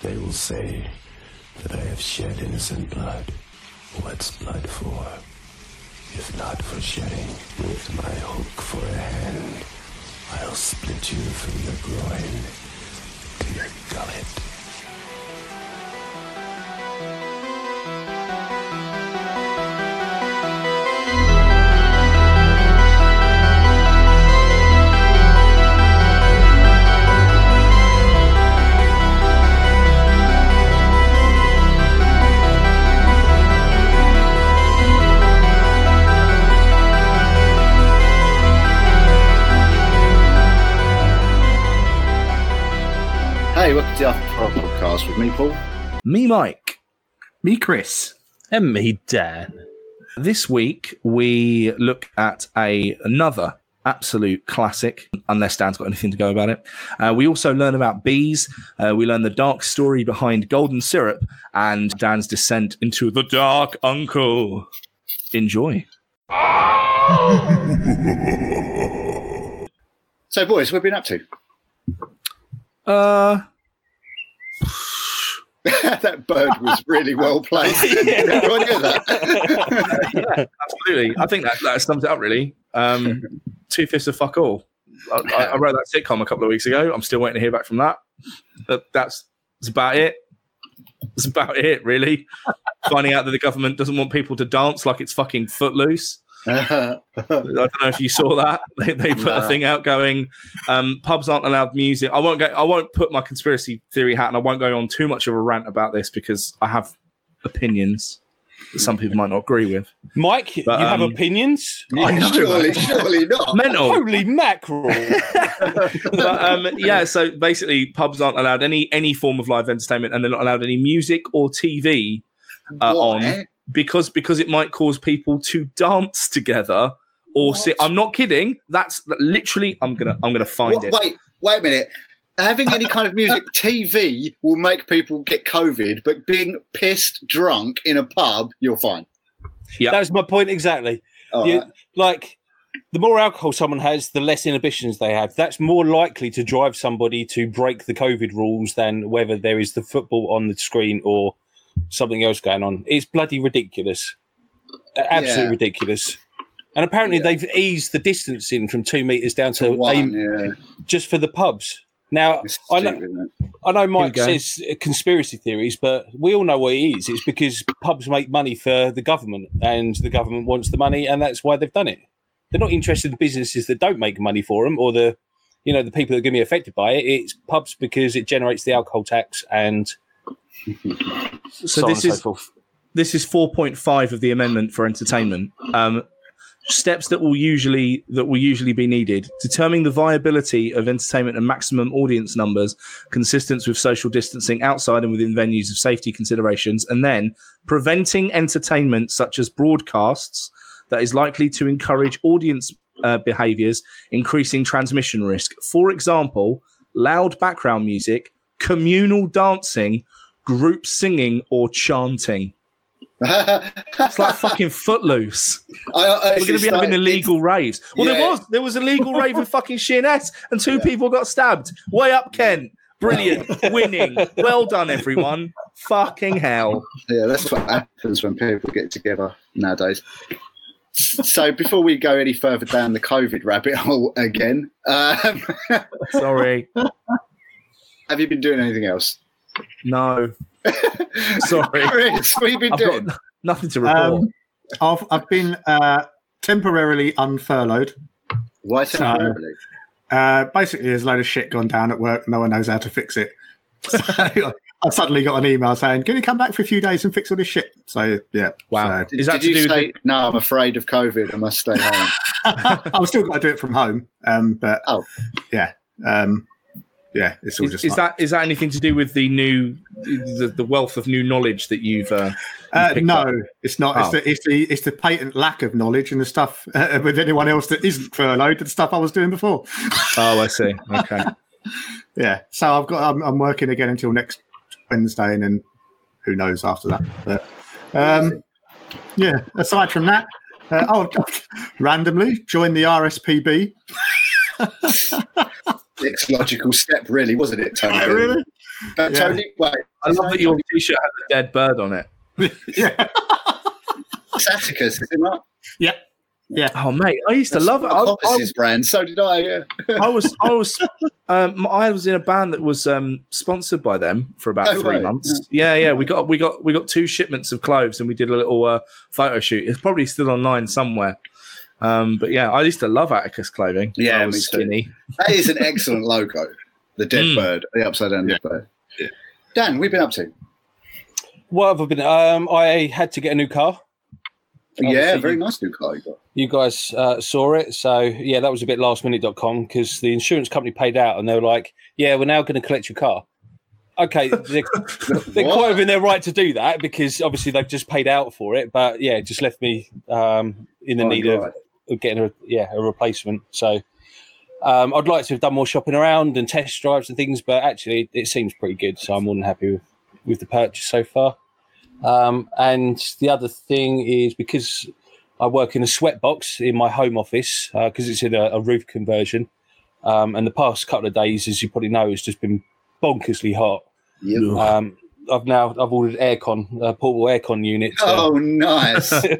They will say that I have shed innocent blood. What's blood for? If not for shedding, with my hook for a hand, I'll split you from your groin to your gullet. Me, Paul. Me, Mike. Me, Chris. And me, Dan. This week we look at a another absolute classic. Unless Dan's got anything to go about it, uh, we also learn about bees. Uh, we learn the dark story behind golden syrup and Dan's descent into the dark uncle. Enjoy. So, boys, what have you been up to? Uh, that bird was really well played. That? yeah, absolutely. I think that, that sums it up really. Um, two fifths of fuck all. I, I, I wrote that sitcom a couple of weeks ago. I'm still waiting to hear back from that. But that's, that's about it. That's about it, really. Finding out that the government doesn't want people to dance like it's fucking footloose. I don't know if you saw that. They, they put a thing out going, um, pubs aren't allowed music. I won't go. I won't put my conspiracy theory hat, and I won't go on too much of a rant about this because I have opinions that some people might not agree with. Mike, But, you have um, opinions? I know, surely, man. surely not. Mental. Holy mackerel. but um, yeah, so basically, pubs aren't allowed any any form of live entertainment, and they're not allowed any music or TV uh, on Why? Because because it might cause people to dance together or sit. I'm not kidding. That's literally. I'm gonna I'm gonna find What- it. Wait, wait a minute. Having any kind of music TV will make people get COVID, but being pissed drunk in a pub, you're fine. Yeah. that's my point exactly. You- right. Like, the more alcohol someone has, the less inhibitions they have. That's more likely to drive somebody to break the COVID rules than whether there is the football on the screen or something else going on. It's bloody ridiculous. Absolutely Yeah. ridiculous. And apparently, Yeah. they've eased the distancing from two meters down to One, aim yeah. just for the pubs. Now, I know, stupid. I know Mike says uh, conspiracy theories, but we all know what it is. It's because pubs make money for the government, and the government wants the money, and that's why they've done it. They're not interested in businesses that don't make money for them, or the, you know, the people that are going to be affected by it. It's pubs because it generates the alcohol tax, and So so, this is so this is 4.5 of the amendment for entertainment. Um, steps that will usually that will usually be needed: determining the viability of entertainment and maximum audience numbers, consistent with social distancing outside and within venues of safety considerations, and then preventing entertainment such as broadcasts that is likely to encourage audience uh, behaviors, increasing transmission risk. For example, loud background music, communal dancing, group singing, or chanting. It's like fucking footloose. I, We're going to be having illegal raves. Well, there was there was a legal rave in fucking Sheerness, and two people got stabbed. Way up, Kent. Brilliant, winning. Well done, everyone. Fucking hell. Yeah, that's what happens when people get together nowadays. So before we go any further down the COVID rabbit hole again, um, Sorry. have you been doing anything else? No. Sorry. Chris, what have you been I've doing? got nothing to report. Um, I've I've been uh, temporarily unfurloughed. Why so- temporarily? Uh, basically, there's a load of shit gone down at work. No one knows how to fix it. So I suddenly got an email saying, "Can you come back for a few days and fix all this shit?" So yeah, Wow. So, Did, Is that did you do with no, I'm afraid of COVID. I must stay home. I've still got to do it from home. Um, but Oh. yeah, um, yeah, it's all is, just is like- that is that anything to do with the new the, the wealth of new knowledge that you've uh, Uh, no, up? it's not. Oh. It's, the, it's the it's the patent lack of knowledge and the stuff uh, with anyone else that isn't furloughed. The stuff I was doing before. Oh, I see. Okay. Yeah, so I've got. I'm, I'm working again until next Wednesday, and then who knows after that. But um, yeah, aside from that, uh, oh, randomly joined the RSPB. Next logical step, really, wasn't it, Tony? really? But Yeah. Tony, wait, I love that your t-shirt had a dead bird on it. yeah. Saticus, is it not? Yeah. Yeah. Oh mate, I used to love it. I, I, Opposite's brand. So did I. Yeah. I was I was um, I was in a band that was um, sponsored by them for about Oh, three right. months. Yeah, yeah. We got we got we got two shipments of clothes and we did a little uh, photo shoot. It's probably still online somewhere. Um, but yeah, I used to love Atticus clothing. when Yeah, I was skinny. That is an excellent logo. The dead Mm. bird, the upside down dead bird. Dan, we've been up to. What have I been? Um, I had to get a new car. yeah, very nice new car you got. You guys uh, saw it, so yeah, that was a bit lastminute.com because the insurance company paid out and they were like, "Yeah, we're now going to collect your car." Okay, they're, they're quite within their right to do that because obviously they've just paid out for it. But yeah, it just left me um, in the Oh, need God. of, of getting a yeah a replacement. So um, I'd like to have done more shopping around and test drives and things, but actually it seems pretty good. So I'm more than happy with, with the purchase so far. Um, and the other thing is because I work in a sweatbox in my home office because it's in a, a roof conversion. Um, and the past couple of days, as you probably know, has just been bonkersly hot. Yep. Um, I've now I've ordered aircon, a portable aircon unit. To, Oh, nice. uh,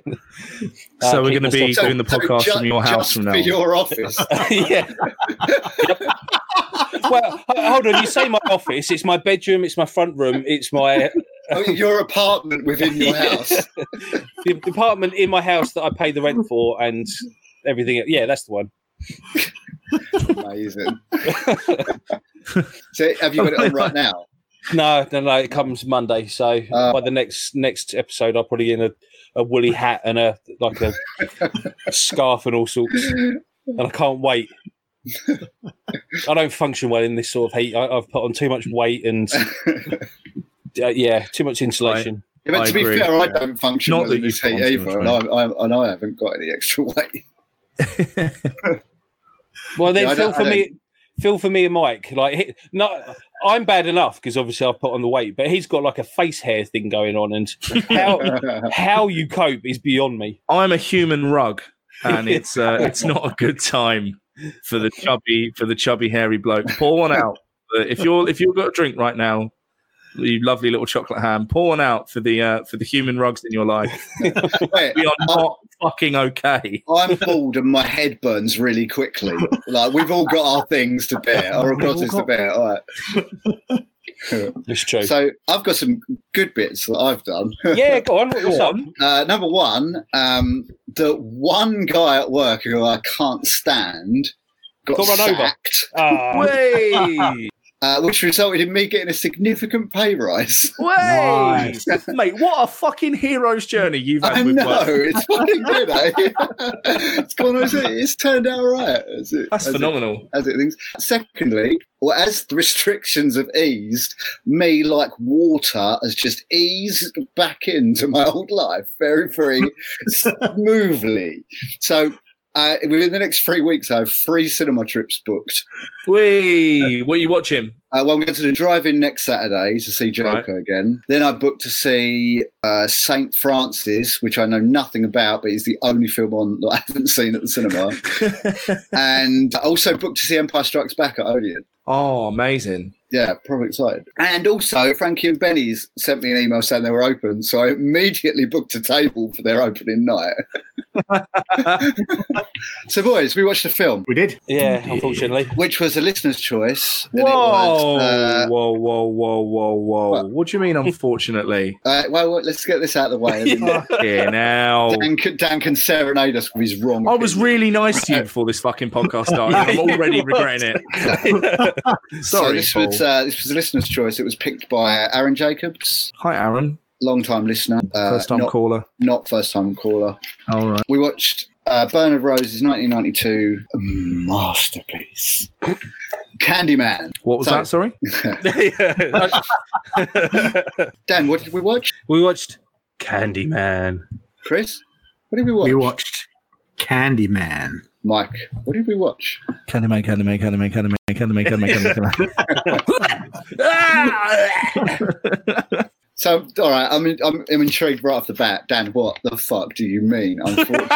So we're going to be myself- doing the So podcast ju- from your house just from now. on. your office. yeah. Well, hold on. You say my office? It's my bedroom. It's my front room. It's my Oh, your apartment within your Yeah. house. the apartment in my house that I pay the rent for and everything. Yeah, that's the one. Amazing. so, have you got it on right now? No, no, no. It comes Monday, so Uh. by the next next episode, I'll probably in a, a woolly hat and a like a, a scarf and all sorts, and I can't wait. I don't function well in this sort of heat. I, I've put on too much weight and uh, yeah, too much insulation. Yeah, but I to be agree. fair, I don't function Not well that in you this heat either, and I, I, and I haven't got any extra weight. Well, then Yeah, feel for me, feel for me and Mike. Like, he- not I'm bad enough because obviously I've put on the weight, but he's got like a face hair thing going on, and how how you cope is beyond me. I'm a human rug, and it's uh, it's not a good time for the chubby for the chubby hairy bloke. Pour one out. If you're if you've got a drink right now, you lovely little chocolate ham. Pour one out for the uh, for the human rugs in your life. Wait, We are not fucking okay. I'm bald and my head burns really quickly. Like we've all got our things to bear, our We've crosses to bear. All right. It's true. So I've got some good bits that I've done. yeah, go on. What's up? Uh, number one, um, the one guy at work who I can't stand got Got run over. sacked, Ah, Way, uh, which resulted in me getting a significant pay rise. way, Nice. mate! What a fucking hero's journey you've had I with know work. it's fucking good. Eh? it's gone. It's, it's turned out right. As it, That's as it- phenomenal. as it thinks. Secondly, well, as the restrictions have eased, me like water has just eased back into my old life very, very smoothly. So. Uh, within the next three weeks, I have three cinema trips booked. Wee, what are you watching? Uh, well, I'm going to the drive-in next Saturday to see Joker again. Then I booked to see uh, Saint Francis, which I know nothing about, but is the only film on that I haven't seen at the cinema. and I also booked to see Empire Strikes Back at Odeon. Oh, amazing! Yeah, probably excited. And also, Frankie and Benny's sent me an email saying they were open, so I immediately booked a table for their opening night. so, boys, we watched a film, We did. yeah, unfortunately. which was a listener's choice. and it Whoa, was, uh, whoa, whoa, whoa, whoa, whoa! What? What? do you mean? Unfortunately, uh, well, let's get this out of the way. and then yeah. Now, Dan, can, Dan can serenade us with his wrong. I was really nice to you before this fucking podcast started. and I'm already regretting it. So Sorry, this Paul. was uh, this was a listener's choice. It was picked by Aaron Jacobs, Hi, Aaron. long time listener, uh, First time not, caller. not first time caller. All right. We watched uh, Bernard Rose's 1992 masterpiece, Candyman. What was So- that? Sorry. Dan, what did we watch? we watched Candyman. Chris, what did we watch? We watched Candyman. Mike, what did we watch? Candyman, Candyman, Candyman, Candyman, Candyman, Candyman, Candyman. So, all right, I'm, I'm I'm intrigued right off the bat. Dan, what the fuck do you mean? Unfortunately,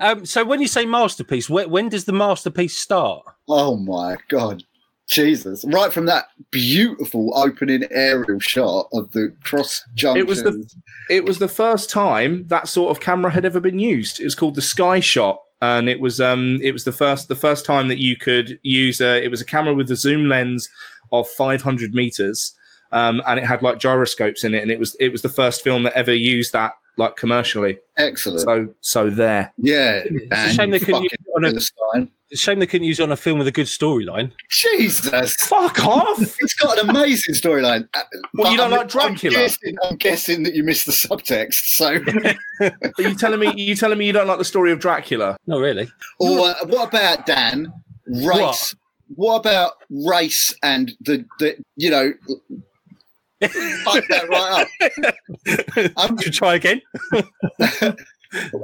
um, so when you say masterpiece, when, when does the masterpiece start? oh my god, Jesus! Right from that beautiful opening aerial shot of the cross junction. It was the it was the first time that sort of camera had ever been used. It was called the Sky Shot, and it was um it was the first the first time that you could use a it was a camera with a zoom lens of 500 meters, um, and it had like gyroscopes in it, and it was it was the first film that ever used that like commercially. excellent. So so there. yeah, a shame they couldn't use it on a- Philistine. It's a shame they couldn't use it on a film with a good storyline. Jesus. Fuck off! It's got an amazing storyline. Uh, Well, you don't I'm- like Dracula? I'm guessing, I'm guessing that you missed the subtext. So, Are you telling me you telling me you don't like the story of Dracula? Not really. or uh, what about Dan? Race. What? about race and the the you know? Fuck that right up. Um, Should try again.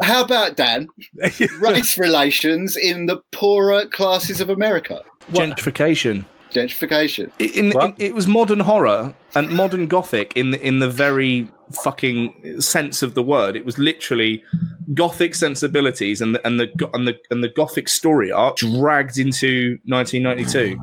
how about Dan? Race relations in the poorer classes of America. Gentrification. Gentrification. It, in, it was modern horror and modern gothic in the, in the very fucking sense of the word. It was literally gothic sensibilities and the, and the and the and the gothic story arc dragged into 1992.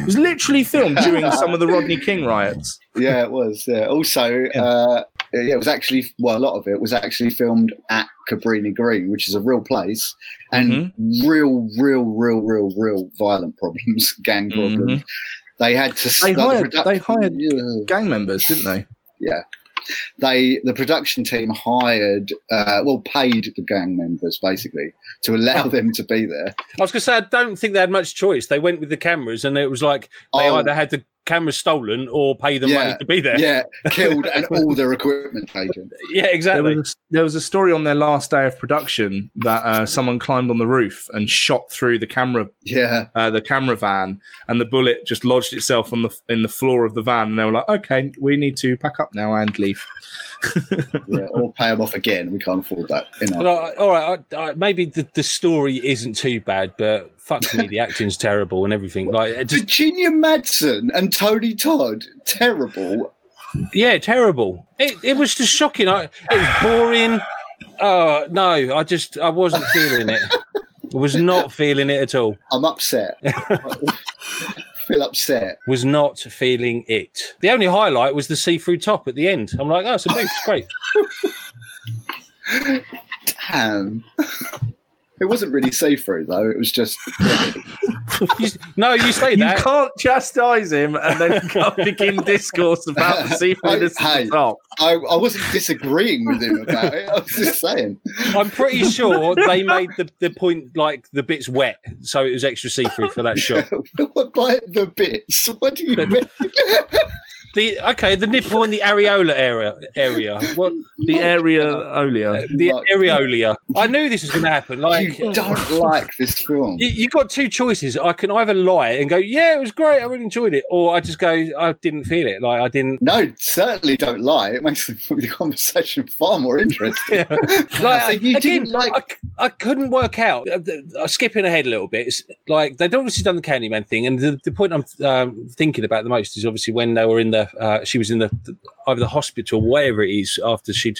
It was literally filmed during some of the Rodney King riots. yeah, it was. Yeah. Also, uh, yeah, it was actually well, a lot of it was actually filmed at Cabrini Green, which is a real place, and real, real, real, real, real violent problems, gang problems. They had to. They the hired- produc- they hired- Yeah. Gang members, didn't they? yeah. They the production team hired, uh, well, paid the gang members basically to allow them to be there. I was going to say, I don't think they had much choice. They went with the cameras, and it was like they Oh. either had the cameras stolen or pay them money to be there. Yeah, killed and all their equipment taken. Yeah, There exactly. was, a, there was a story on their last day of production that uh, someone climbed on the roof and shot through the camera Yeah, uh, the camera van, and the bullet just lodged itself on the in the floor of the van. And they were like, "Okay, we need to pack up now and leave." yeah, or pay them off again. We can't afford that. You know. Well, I- all right, I, I, maybe the, the story isn't too bad, but fuck me, the acting's terrible and everything. Like, just Virginia Madsen and Tony Todd, terrible. yeah, terrible. It, it was just shocking. I, it was boring. Oh no, I just I wasn't feeling it. I was not feeling it at all. I'm upset. feel upset. Was not feeling it. The only highlight was the see-through top at the end. I'm like, oh, it's a great. Damn. It wasn't really see through though. It was just You, no, you say that. You can't chastise him and then go begin discourse about the seafood Hey. the top. I, I wasn't disagreeing with him about it. I was just saying. I'm pretty sure they made the, the point like the bits wet, so it was extra see-through for that shot. what by the bits? What do you mean? The okay, the nipple and the areola area area. What The area olea. the Like- areola? I knew this was going to happen. Like you don't like this film. you, you got two choices. I can either lie and go, "Yeah, it was great. I really enjoyed it," or I just go, "I didn't feel it. Like I didn't." No, certainly don't lie. It makes the conversation far more interesting. Like So you again, didn't like- I, I couldn't work out. uh, uh, skipping ahead a little bit, it's like they'd obviously done the Candyman thing, and the, the point I'm um, thinking about the most is obviously when they were in the. Uh, she was in the, the either the hospital, whatever it is, after she'd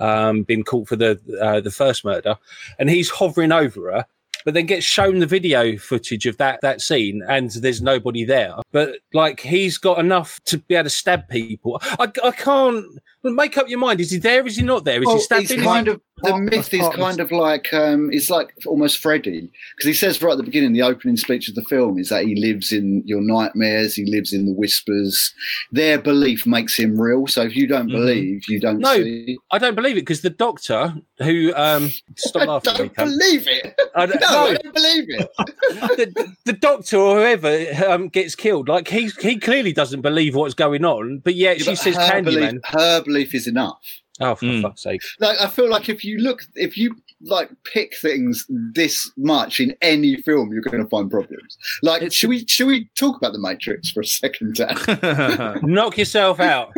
um, been caught for the uh, the first murder, and he's hovering over her. But then gets shown the video footage of that that scene, and there's nobody there. But like he's got enough to be able to stab people. I, I can't make up your mind. Is he there? Is he not there? Is he stabbing? it's Is he- kind of the myth is kind of like um, it's like almost Freddy because he says right at the beginning, the opening speech of the film is that he lives in your nightmares, he lives in the whispers. Their belief makes him real. So if you don't Mhm. believe, you don't No, see. I don't believe it because the doctor who um stop laughing. I don't believe it. I don't- No, I don't believe it. the, the doctor or whoever um, gets killed. Like he he clearly doesn't believe what's going on, but yet Yeah, she but says her belief, Candyman. her belief is enough. Oh, for Mm. fuck's sake! Like I feel like if you look, if you like pick things this much in any film, you're going to find problems. Like, It's- should we should we talk about the Matrix for a second, Dan? Knock yourself out.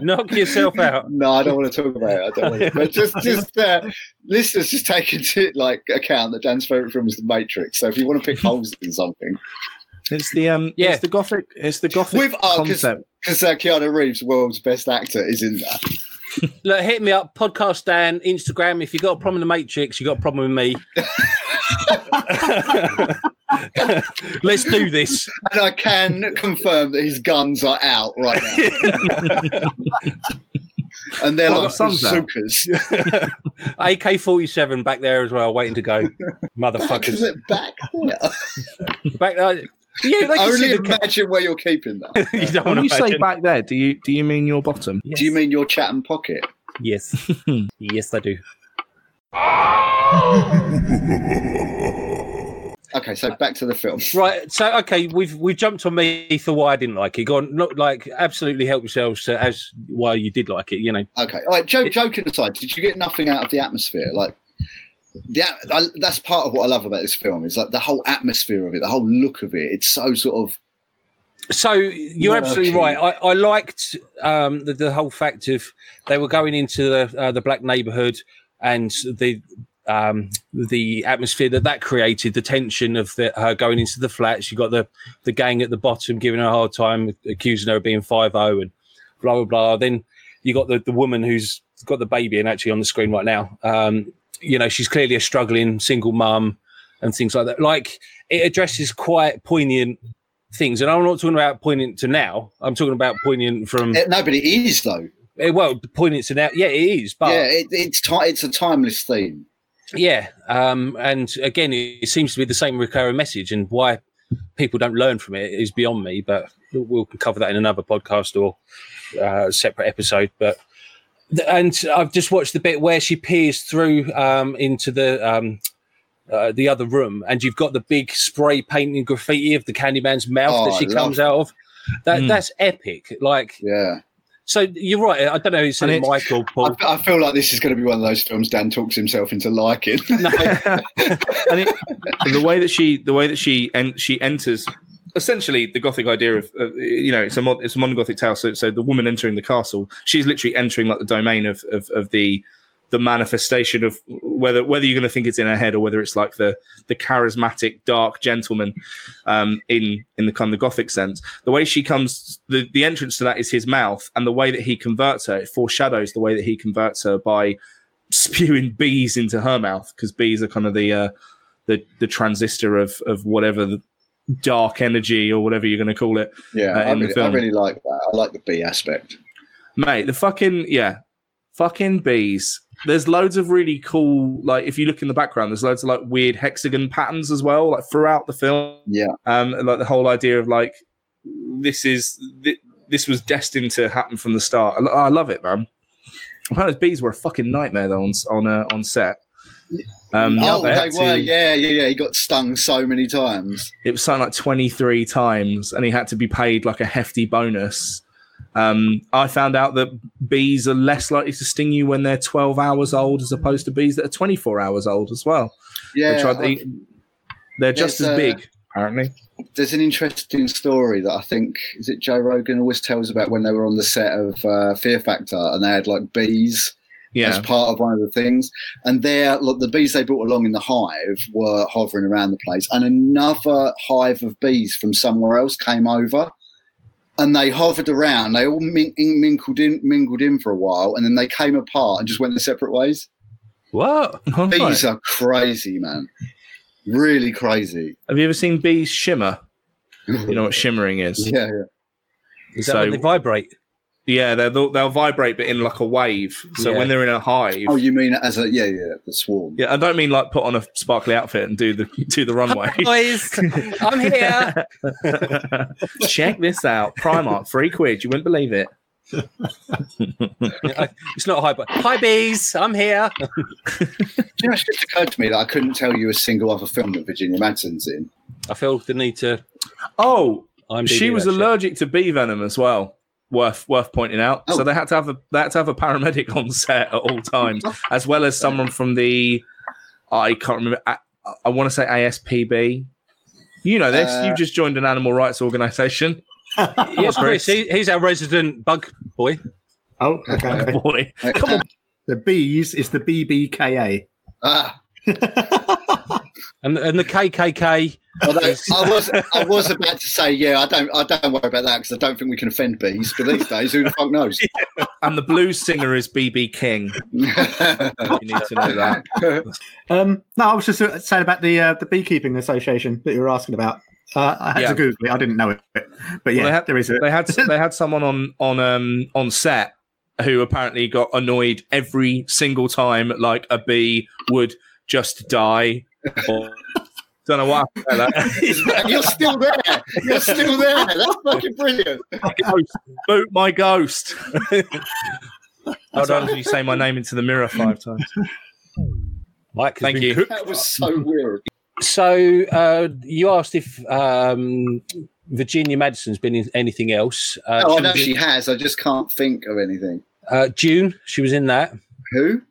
Knock yourself out. No, I don't want to talk about it. I don't want to. But just, just uh, listeners, just take into like account that Dan's favorite film is The Matrix. So if you want to pick holes in something, it's the um, Yeah. it's the gothic, it's the gothic With- oh, 'cause- concept. because uh, Keanu Reeves, world's best actor, is in that. Look, hit me up, podcast Dan, Instagram. If you got a problem with the Matrix, you got a problem with me. Let's do this. and I can confirm that his guns are out right now. and they're Well, like bazookas. AK 47 back there as well, waiting to go. Is Motherfuckers. it back there? back there. Yeah, they can Only see ca- imagine where you're keeping that. you don't When you to say back there, do you do you mean your bottom? Yes. Do you mean your Chatham pocket? Yes. yes, I do. Okay, so back to the film. Right. So, okay, we've we've jumped on me for why I didn't like it. Gone, not like absolutely help yourselves to as why you did like it. You know, Okay, all right. Joke, joking aside, did you get nothing out of the atmosphere? Like, yeah, that's part of what I love about this film is like the whole atmosphere of it, the whole look of it. It's so sort of So you're Murky. absolutely right. I, I liked um, the, the whole fact of they were going into the uh, the black neighborhood and the um, the atmosphere that that created, the tension of the, her going into the flats. You got the the gang at the bottom giving her a hard time, accusing her of being five zero and blah blah blah. Then you got the the woman who's got the baby and actually on the screen right now. Um, you know, she's clearly a struggling single mum and things like that. Like it addresses quite poignant things, and I'm not talking about poignant to now. I'm talking about poignant from Eh, no, but it is though. eh, well, poignant to now. Yeah, it is, but yeah, it, it's ti- it's a timeless theme. yeah, um, and again, it, it seems to be the same recurring message, and why people don't learn from it is beyond me. But we'll cover that in another podcast or uh, separate episode. But and I've just watched the bit where she peers through um, into the um, uh, the other room, and you've got the big spray painting graffiti of the Candyman's mouth Oh, that she I comes love out of. That Mm. that's epic. Like Yeah, so, you're right. I don't know. Who said And it, Michael I, Paul. fe- I feel like this is going to be one of those films Dan talks himself into liking. No, and it, the way that she the way that she en- she enters essentially the gothic idea of uh, you know it's a mod, it's a modern gothic tale so, so the woman entering the castle she's literally entering like the domain of of, of the the manifestation of whether whether you're going to think it's in her head or whether it's like the the charismatic dark gentleman um in in the kind of gothic sense. The way she comes the the entrance to that is his mouth and the way that he converts her it foreshadows the way that he converts her by spewing bees into her mouth because bees are kind of the uh the the transistor of of whatever the dark energy or whatever you're going to call it yeah, Uh, I, really, I really like that. I like the bee aspect. mate the fucking yeah fucking bees there's loads of really cool like if you look in the background there's loads of like weird hexagon patterns as well like throughout the film. Yeah, um and, like the whole idea of like this is thi- this was destined to happen from the start. I, I love it man. Apparently bees were a fucking nightmare though on on uh, on set um oh, they they were. Yeah, yeah, yeah. He got stung so many times. it was something like 23 times and he had to be paid like a hefty bonus um, i found out that bees are less likely to sting you when they're 12 hours old as opposed to bees that are 24 hours old as well Yeah, Which I- the- they're just as uh, big apparently there's an interesting story that I think is it Joe Rogan always tells about when they were on the set of uh, Fear Factor and they had like bees as part of one of the things. And there, look, the bees they brought along in the hive were hovering around the place, and another hive of bees from somewhere else came over. And they hovered around. They all min- in- mingled in, mingled in for a while, and then they came apart and just went their separate ways. what? All right. Bees are crazy, man. Really crazy. have you ever seen bees shimmer you know what shimmering is Yeah, yeah. Is that So- when they vibrate? Yeah they'll, they'll they'll vibrate but in like a wave so Yeah. when they're in a hive Oh, you mean as a yeah, yeah, the swarm. yeah i don't mean like put on a sparkly outfit and do the do the runway Boys, I'm here. Check this out. Primark, three quid. You wouldn't believe it. it's not hi, but hi, bees. I'm here. Do you know, it just occurred to me that I couldn't tell you a single other film that Virginia Madsen's in. I feel the need to. Oh, I'm. she was allergic to bee venom as well. Worth worth pointing out. So Oh. they had to have a they had to have a paramedic on set at all times, as well as someone from the I can't remember. I, I want to say ASPB. You know this. Uh, you just joined an animal rights organisation. Yes, Chris. He, he's our resident bug boy. Oh, okay. Boy, Come on. the bees is the BBKA. Ah, And and the KKK. Although I was, I was about to say, yeah, I don't, I don't worry about that because I don't think we can offend bees. But these days, who the fuck knows? And the blues singer is BB King. You need to know that. Um, no, I was just uh, saying about the uh, the beekeeping association that you were asking about. Uh, I had Yeah. to Google it. I didn't know it, but yeah, they had- there is a. They had they had someone on on um on set who apparently got annoyed every single time like a bee would just die. Or, don't know what happened there. And you're still there. You're still there. That's fucking brilliant. ghost, boot my ghost. Hold on, as you say my name into the mirror five times. Mike Thank you. cooked. That was so weird. So uh, you asked if um, Virginia Madsen's been in anything else. Uh, Oh, I she know she has. I just can't think of anything. uh, June, she was in that. Who?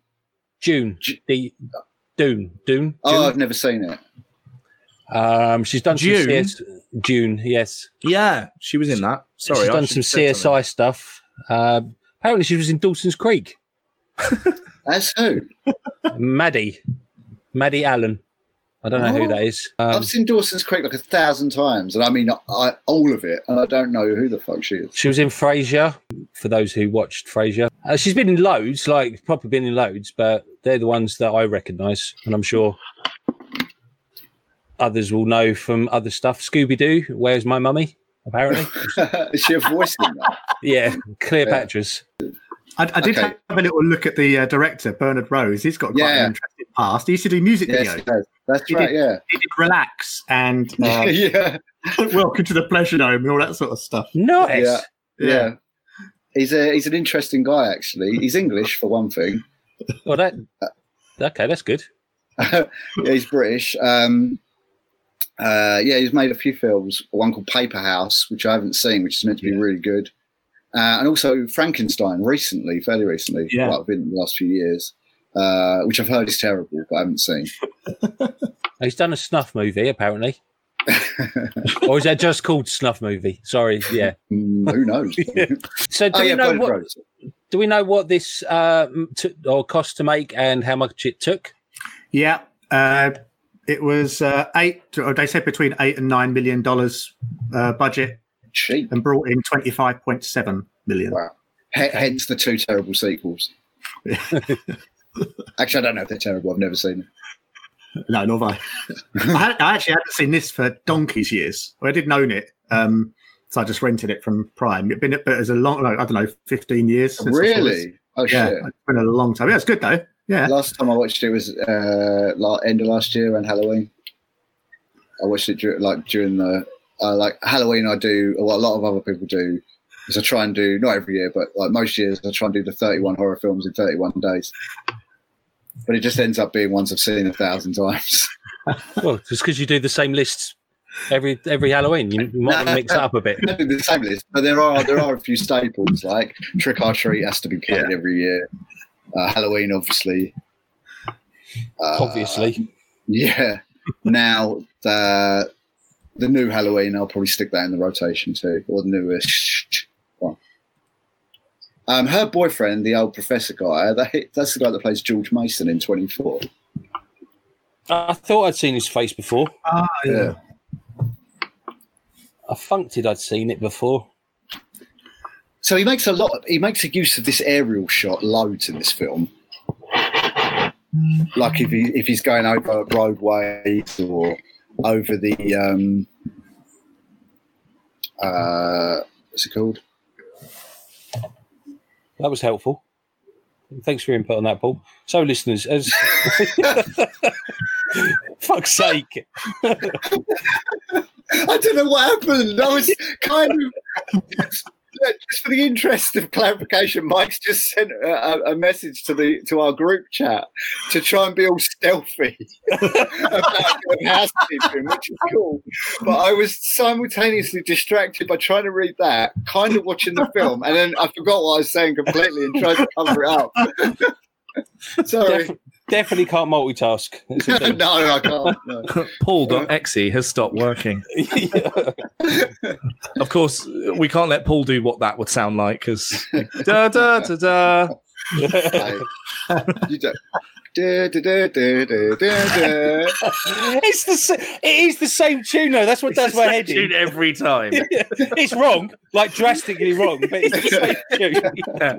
June, Ju- the Dune, Dune. Oh, June. I've never seen it. Um, she's done June? some CS- June, yes. Yeah, she was in that. Sorry, she's I done some have said something. CSI stuff. Uh, apparently, she was in Dawson's Creek. As who? Maddie, Maddie Allen. I don't know who Oh. that is. Um, I've seen Dawson's Creek like a thousand times, and I mean I, all of it, and I don't know who the fuck she is. She was in Frasier. For those who watched Frasier, uh, she's been in loads, like probably been in loads, but they're the ones that I recognise, and I'm sure others will know from other stuff. Scooby Doo, Where's My Mummy? Apparently, is she a voice in that? yeah, Cleopatra's. I, I did Okay. have a little look at the uh, director Bernard Rose. He's got quite Yeah. an interesting past. He used to do music Yes, videos. she does. That's He right. did. Yeah. He did Relax and uh, yeah. Welcome to the Pleasure Dome and all that sort of stuff. Nice. Yeah. Yeah. He's a he's an interesting guy actually. He's English for one thing. Well, that okay, that's good. yeah, he's British. Um, uh, yeah, he's made a few films. One called Paper House, which I haven't seen, which is meant to be really good. Uh, and also Frankenstein recently, fairly recently, Yeah. well, in the last few years, uh, which I've heard is terrible, but I haven't seen. He's done a snuff movie, apparently. or is that just called snuff movie? Sorry, yeah. Mm, who knows? So do oh we yeah, know what Rose. Do we know what this uh, m- took or cost to make and how much it took? Yeah. Uh, it was uh, eight, or they said between eight and nine million dollars uh, budget Cheap. and brought in 25.7 million. Wow. H- hence the two terrible sequels. Actually, I don't know if they're terrible. I've never seen them. No, nor have I. I, had, I actually hadn't seen this for donkey's years. Well, I didn't own it. Um, so I just rented it from Prime. It's been but as a long, like, I don't know, 15 years. since I saw this. Really? Oh Yeah, shit! it's been a long time. Yeah, it's good though. Yeah. Last time I watched it was uh, end of last year around Halloween. I watched it dur- like during the uh, like Halloween. I do what a lot of other people do is I try and do not every year, but like most years I try and do the thirty-one horror films in thirty-one days. But it just ends up being ones I've seen a thousand times. Well, just because you do the same lists every every Halloween, you might want to mix it up a bit. The same list, but there are there are a few staples like Trick or Treat has to be played every year. Uh, Halloween, obviously. Uh, Obviously, Yeah. Now the the new Halloween, I'll probably stick that in the rotation too, or the newest one. Um, her boyfriend, the old professor guy, that, that's the guy that plays George Mason in Twenty Four. I thought I'd seen his face before. Ah, Yeah. I funked it. I'd seen it before. So he makes a lot. He makes a use of this aerial shot loads in this film. Like if he if he's going over roadways or over the um, uh, what's it called? That was helpful. Thanks for your input on that, Paul. So, listeners, as fuck's sake, I don't know what happened. I was kind of just for the interest of clarification. Mike's just sent a, a- message to the to our group chat to try and be all stealthy about doing housekeeping, which is cool. But I was simultaneously distracted by trying to read that, kind of watching the film, and then I forgot what I was saying completely and tried to cover it up. Sorry. def- definitely can't multitask. That's the no. I can't. No. Paul.exe has stopped working. Of course, we can't let Paul do what that would sound like because da da da da. Hey, you don't, Da, da, da, it's the it is the same tune though. That's what does my head in. every time. it's wrong, like drastically wrong, but it's the same tune. yeah,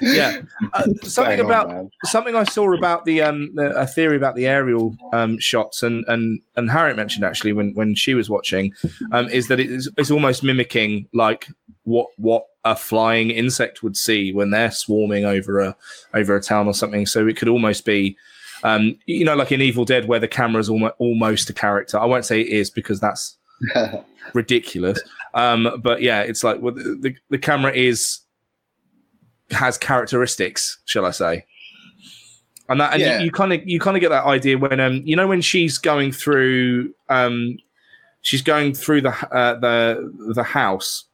yeah. Uh, something on, about man. something I saw about the um the, a theory about the aerial um shots and and and Harriet mentioned actually when when she was watching um is that it's it's almost mimicking like what what a flying insect would see when they're swarming over a over a town or something. So it could almost be. Um, you know, like in Evil Dead, where the camera is almost almost a character. I won't say it is because that's ridiculous. Um, but yeah, it's like well, the, the camera is has characteristics, shall I say? And that, and Yeah. you kind of you kind of get that idea when um you know when she's going through um she's going through the uh, the the house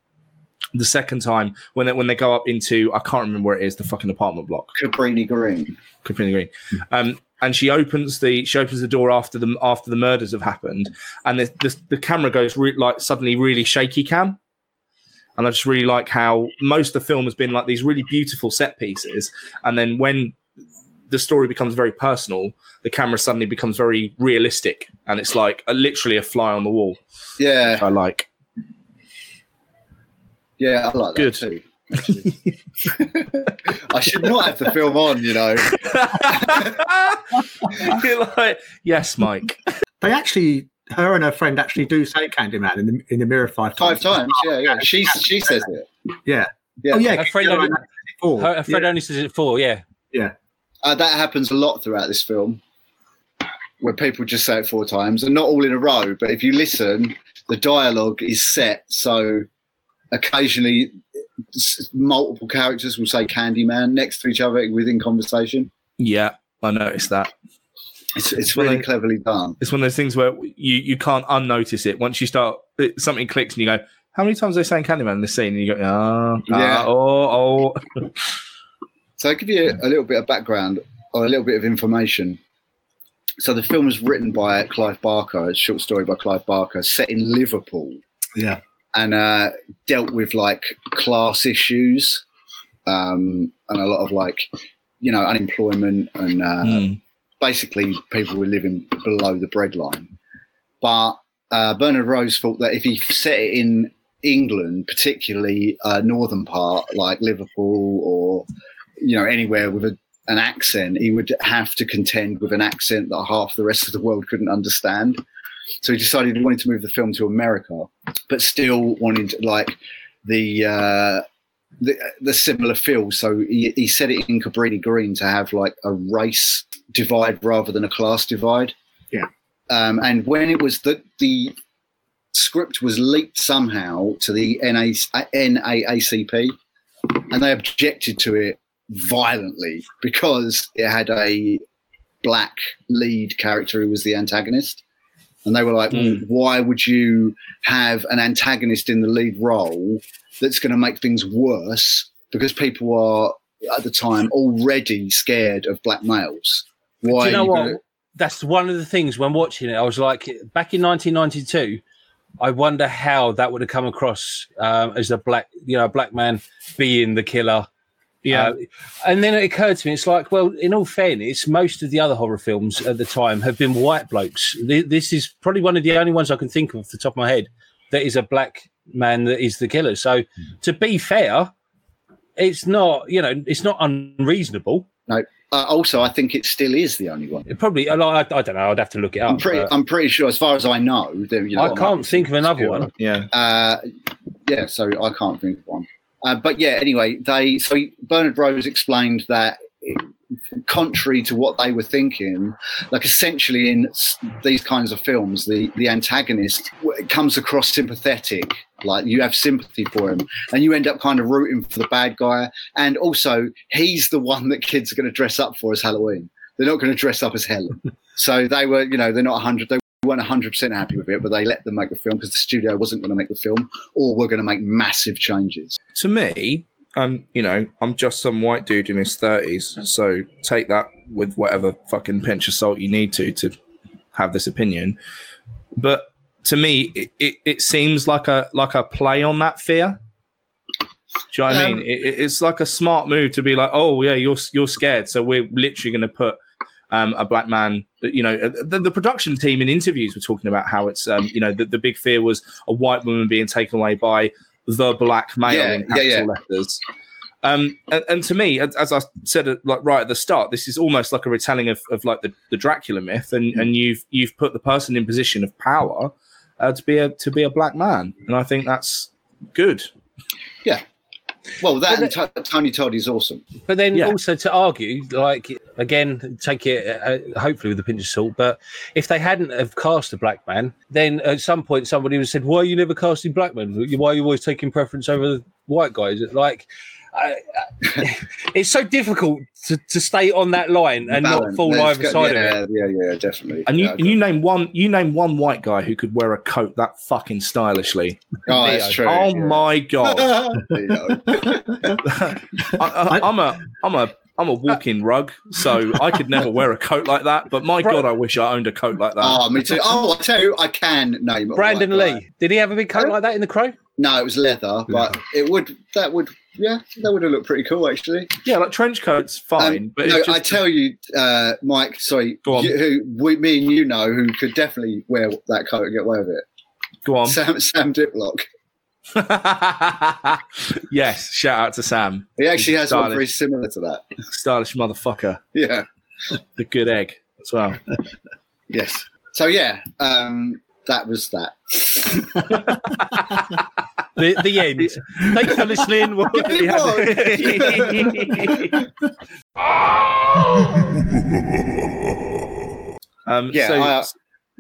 the second time when they, when they go up into I can't remember where it is the fucking apartment block Cabrini Green. completely Green Um, and she opens the she opens the door after the after the murders have happened, and the the, the camera goes re- like suddenly really shaky cam. And I just really like how most of the film has been like these really beautiful set pieces, and then when the story becomes very personal, the camera suddenly becomes very realistic, and it's like a, literally a fly on the wall. Yeah, Which I like. Yeah, I like that too. I should not have the film on, you know. You're like, yes, Mike. They actually, her and her friend actually do say Candyman in the, in the mirror five times. Five times. times, yeah, yeah. She she says it. Yeah. Yeah. Oh, yeah. Her friend, only, four. her, her friend only says it four. Yeah, Uh, that happens a lot throughout this film, where people just say it four times, and not all in a row. But if you listen, the dialogue is set so occasionally multiple characters will say Candyman next to each other within conversation. Yeah, I noticed that. It's, it's Well, really I- cleverly done. it's one of those things where you, you can't unnotice it once you start it, something clicks and you go how many times are they saying Candyman in this scene and you go ah, ah, Yeah. oh oh So I'll give you a little bit of background or a little bit of information. So the film was written by Clive Barker, a short story by Clive Barker, set in Liverpool. Yeah. And uh, dealt with like class issues um, and a lot of like you know unemployment and uh, Hmm. basically people were living below the breadline. But uh, Bernard Rose thought that if he set it in England, particularly uh, northern part like Liverpool or you know anywhere with a, an accent, he would have to contend with an accent that half the rest of the world couldn't understand. So he decided he wanted to move the film to America, but still wanted like the uh, the, the similar feel. So he, he set it in Cabrini Green to have like a race divide rather than a class divide. Yeah. Um, and when it was that the script was leaked somehow to the NA, NAACP, and they objected to it violently because it had a black lead character who was the antagonist. And they were like, Mm. why would you have an antagonist in the lead role that's going to make things worse because people are at the time already scared of black males? Why Do you know you what? gonna- That's one of the things when watching it. I was like, back in 1992, I wonder how that would have come across um, as a black, you know, a black man being the killer. Yeah Uh, and then it occurred to me, it's like, well, in all fairness, most of the other horror films at the time have been white blokes. This is probably one of the only ones I can think of off the top of my head that is a black man that is the killer. So, to be fair, it's not, you know, it's not unreasonable. Uh, also, I think it still is the only one. It probably, I, I I don't know, I'd have to look it up. I'm pretty, I'm pretty sure, as far as I know, there- you know, I can't think of another one. yeah Uh, yeah, so I can't think of one. Uh, but yeah, anyway, they so Bernard Rose explained that, contrary to what they were thinking, like essentially in these kinds of films, the the antagonist comes across sympathetic, like you have sympathy for him, and you end up kind of rooting for the bad guy, and also he's the one that kids are going to dress up for as Halloween. They're not going to dress up as Helen. so they were, you know, they're not hundred. They weren't 100% happy with it, but they let them make the film because the studio wasn't going to make the film or were going to make massive changes. to me um you know I'm just some white dude in his 30s so take that with whatever fucking pinch of salt you need to to have this opinion but to me it, it, it seems like a like a play on that fear do you know what I Um, mean? It, it- it's like a smart move to be like, oh yeah, you're you're scared, so we're literally going to put um, a black man. You know, uh, the, the production team in interviews were talking about how it's um, you know the, the big fear was a white woman being taken away by the black male Yeah, in yeah, capital yeah. letters. Um, and, and to me, as I said uh, like right at the start, this is almost like a retelling of, of like the, the Dracula myth, and, and you've you've put the person in position of power uh, to be a to be a black man, and I think that's good. Well, that and T- Tony Todd is awesome. But then Yeah. also to argue, like again, take it uh, hopefully with a pinch of salt. But if they hadn't have cast a black man, then at some point somebody would have said, "Why are you never casting black men? Why are you always taking preference over the white guys?" Like, I, I, it's so difficult to, to stay on that line and not fall Let's either go- side yeah, of it. Yeah, yeah, definitely. And you Yeah, and you name one you name one white guy who could wear a coat that fucking stylishly. oh, that's true. oh yeah. my god! There you go. I, I, I'm a I'm a I'm a walking rug, so I could never wear a coat like that. But my Bro- god, I wish I owned a coat like that. Oh, me too. Oh, I tell you, I can name Brandon white guy. Lee, did he have a big coat Huh? like that in The Crow? No, it was leather, but it would that would yeah that would have looked pretty cool actually. yeah, like trench coats, fine. Um, but no, it's I tell you, uh, Mike. Sorry, you, who we, me and you know who could definitely wear that coat and get away with it. go on. Sam Sam Diplock. yes, shout out to Sam, He actually has one very similar to that. stylish motherfucker, Yeah. the good egg as well. Yes. So yeah, um, that was that. The, the end. Thanks for listening. We'll- um, Yeah. so, I, uh,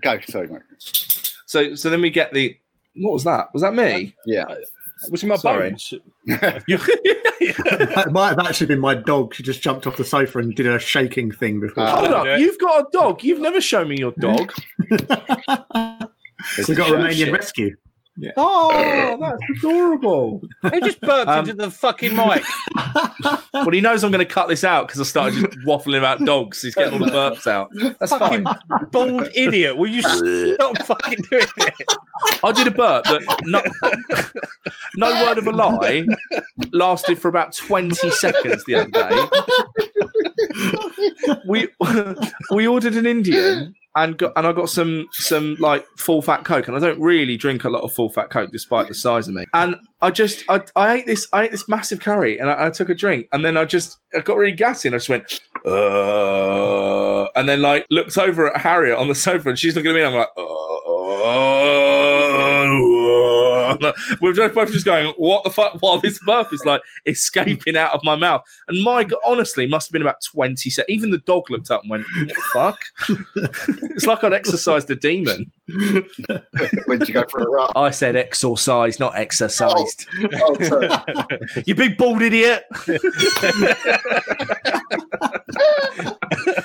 go. Sorry, Mike. so so then we get the what was that? Was that me? Yeah. Was in my Sorry. bones? That might have actually been my dog. She just jumped off the sofa and did a shaking thing before. Uh, Hold Yeah. up, you've got a dog. You've never shown me your dog. We got a Shit. Romanian rescue. Oh, that's adorable. He just burped Um, into the fucking mic? Well, he knows I'm going to cut this out because I started just waffling about dogs. He's getting all the burps out. That's fucking fine. bald idiot. Will you stop fucking doing it? I did a burp that no, no word of a lie lasted for about 20 seconds the other day. We we ordered an Indian and got and I got some some like full fat coke and I don't really drink a lot of full fat coke despite the size of me. And I just I, I ate this I ate this massive curry and I, I took a drink and then I just I got really gassy and I just went uh, and then like looked over at Harriet on the sofa and she's looking at me and I'm like uh, we're just both just going what the fuck? While this burp is like escaping out of my mouth. And god honestly must have been about 20 seconds even the dog looked up and went fuck? It's like I'd exercised a demon when did you go for a run? I said exorcised not exercised Oh, sorry. you big bald idiot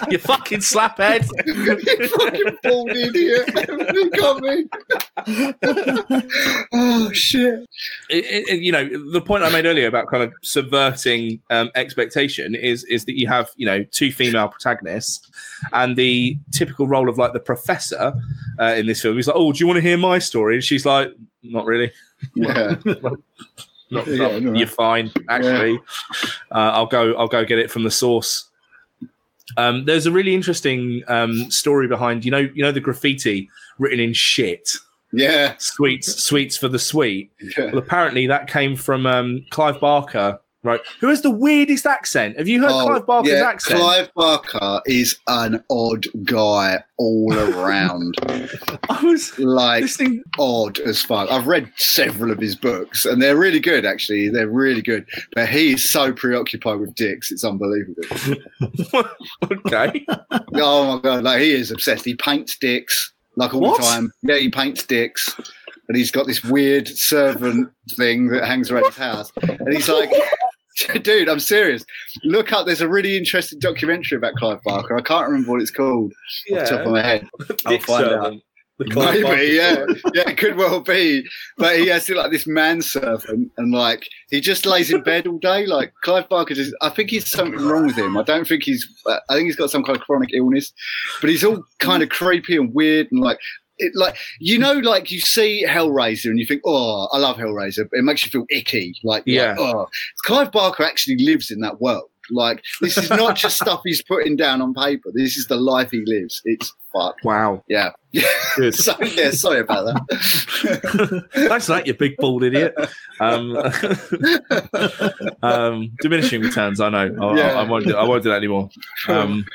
you fucking slaphead you fucking bald idiot. you got me. oh shit. it, it- you know the point I made earlier about kind of subverting um, expectation is is that you have you know two female protagonists and the typical role of like the professor uh, in this film. He's like, "Oh, do you want to hear my story?" And she's like, "Not really. Yeah. Not, Yeah, not- no. you're fine. Actually, uh, I'll go. I'll go get it from the source." Um, there's a really interesting um, story behind you know you know the graffiti written in shit Yeah. sweets sweets for the sweet yeah. well, apparently that came from um, Clive Barker, right? Who has the weirdest accent? Have you heard Oh, Clive Barker's yeah, accent? Clive Barker is an odd guy all around. I was like listening. odd as fuck. I've read several of his books and they're really good actually. They're really good. But he is so preoccupied with dicks, it's unbelievable. okay, oh my god, like he is obsessed. He paints dicks like all What? the time. Yeah, he paints dicks. And he's got this weird servant thing that hangs around his house. And he's like, dude, I'm serious. Look up. There's a really interesting documentary about Clive Barker. I can't remember what it's called off the top of my head. I'll Dick find out. servant. The Clive Barker Maybe, yeah, yeah, it could well be. But he has like this manservant, and like he just lays in bed all day. Like Clive Barker, just I think he's something wrong with him. I don't think he's. uh, I think he's got some kind of chronic illness, but he's all kind of creepy and weird and like. It, like you know, like you see Hellraiser and you think, "Oh, I love Hellraiser." It makes you feel icky, like, Yeah. like, oh, Clive Barker actually lives in that world. Like this is not just stuff he's putting down on paper. This is the life he lives. It's fuck. Wow. Yeah. Good. so yeah, sorry about that. For that, you big bald idiot. Um, um, diminishing returns. I know. I, Yeah. I, I won't. Do, I won't do that anymore. Um,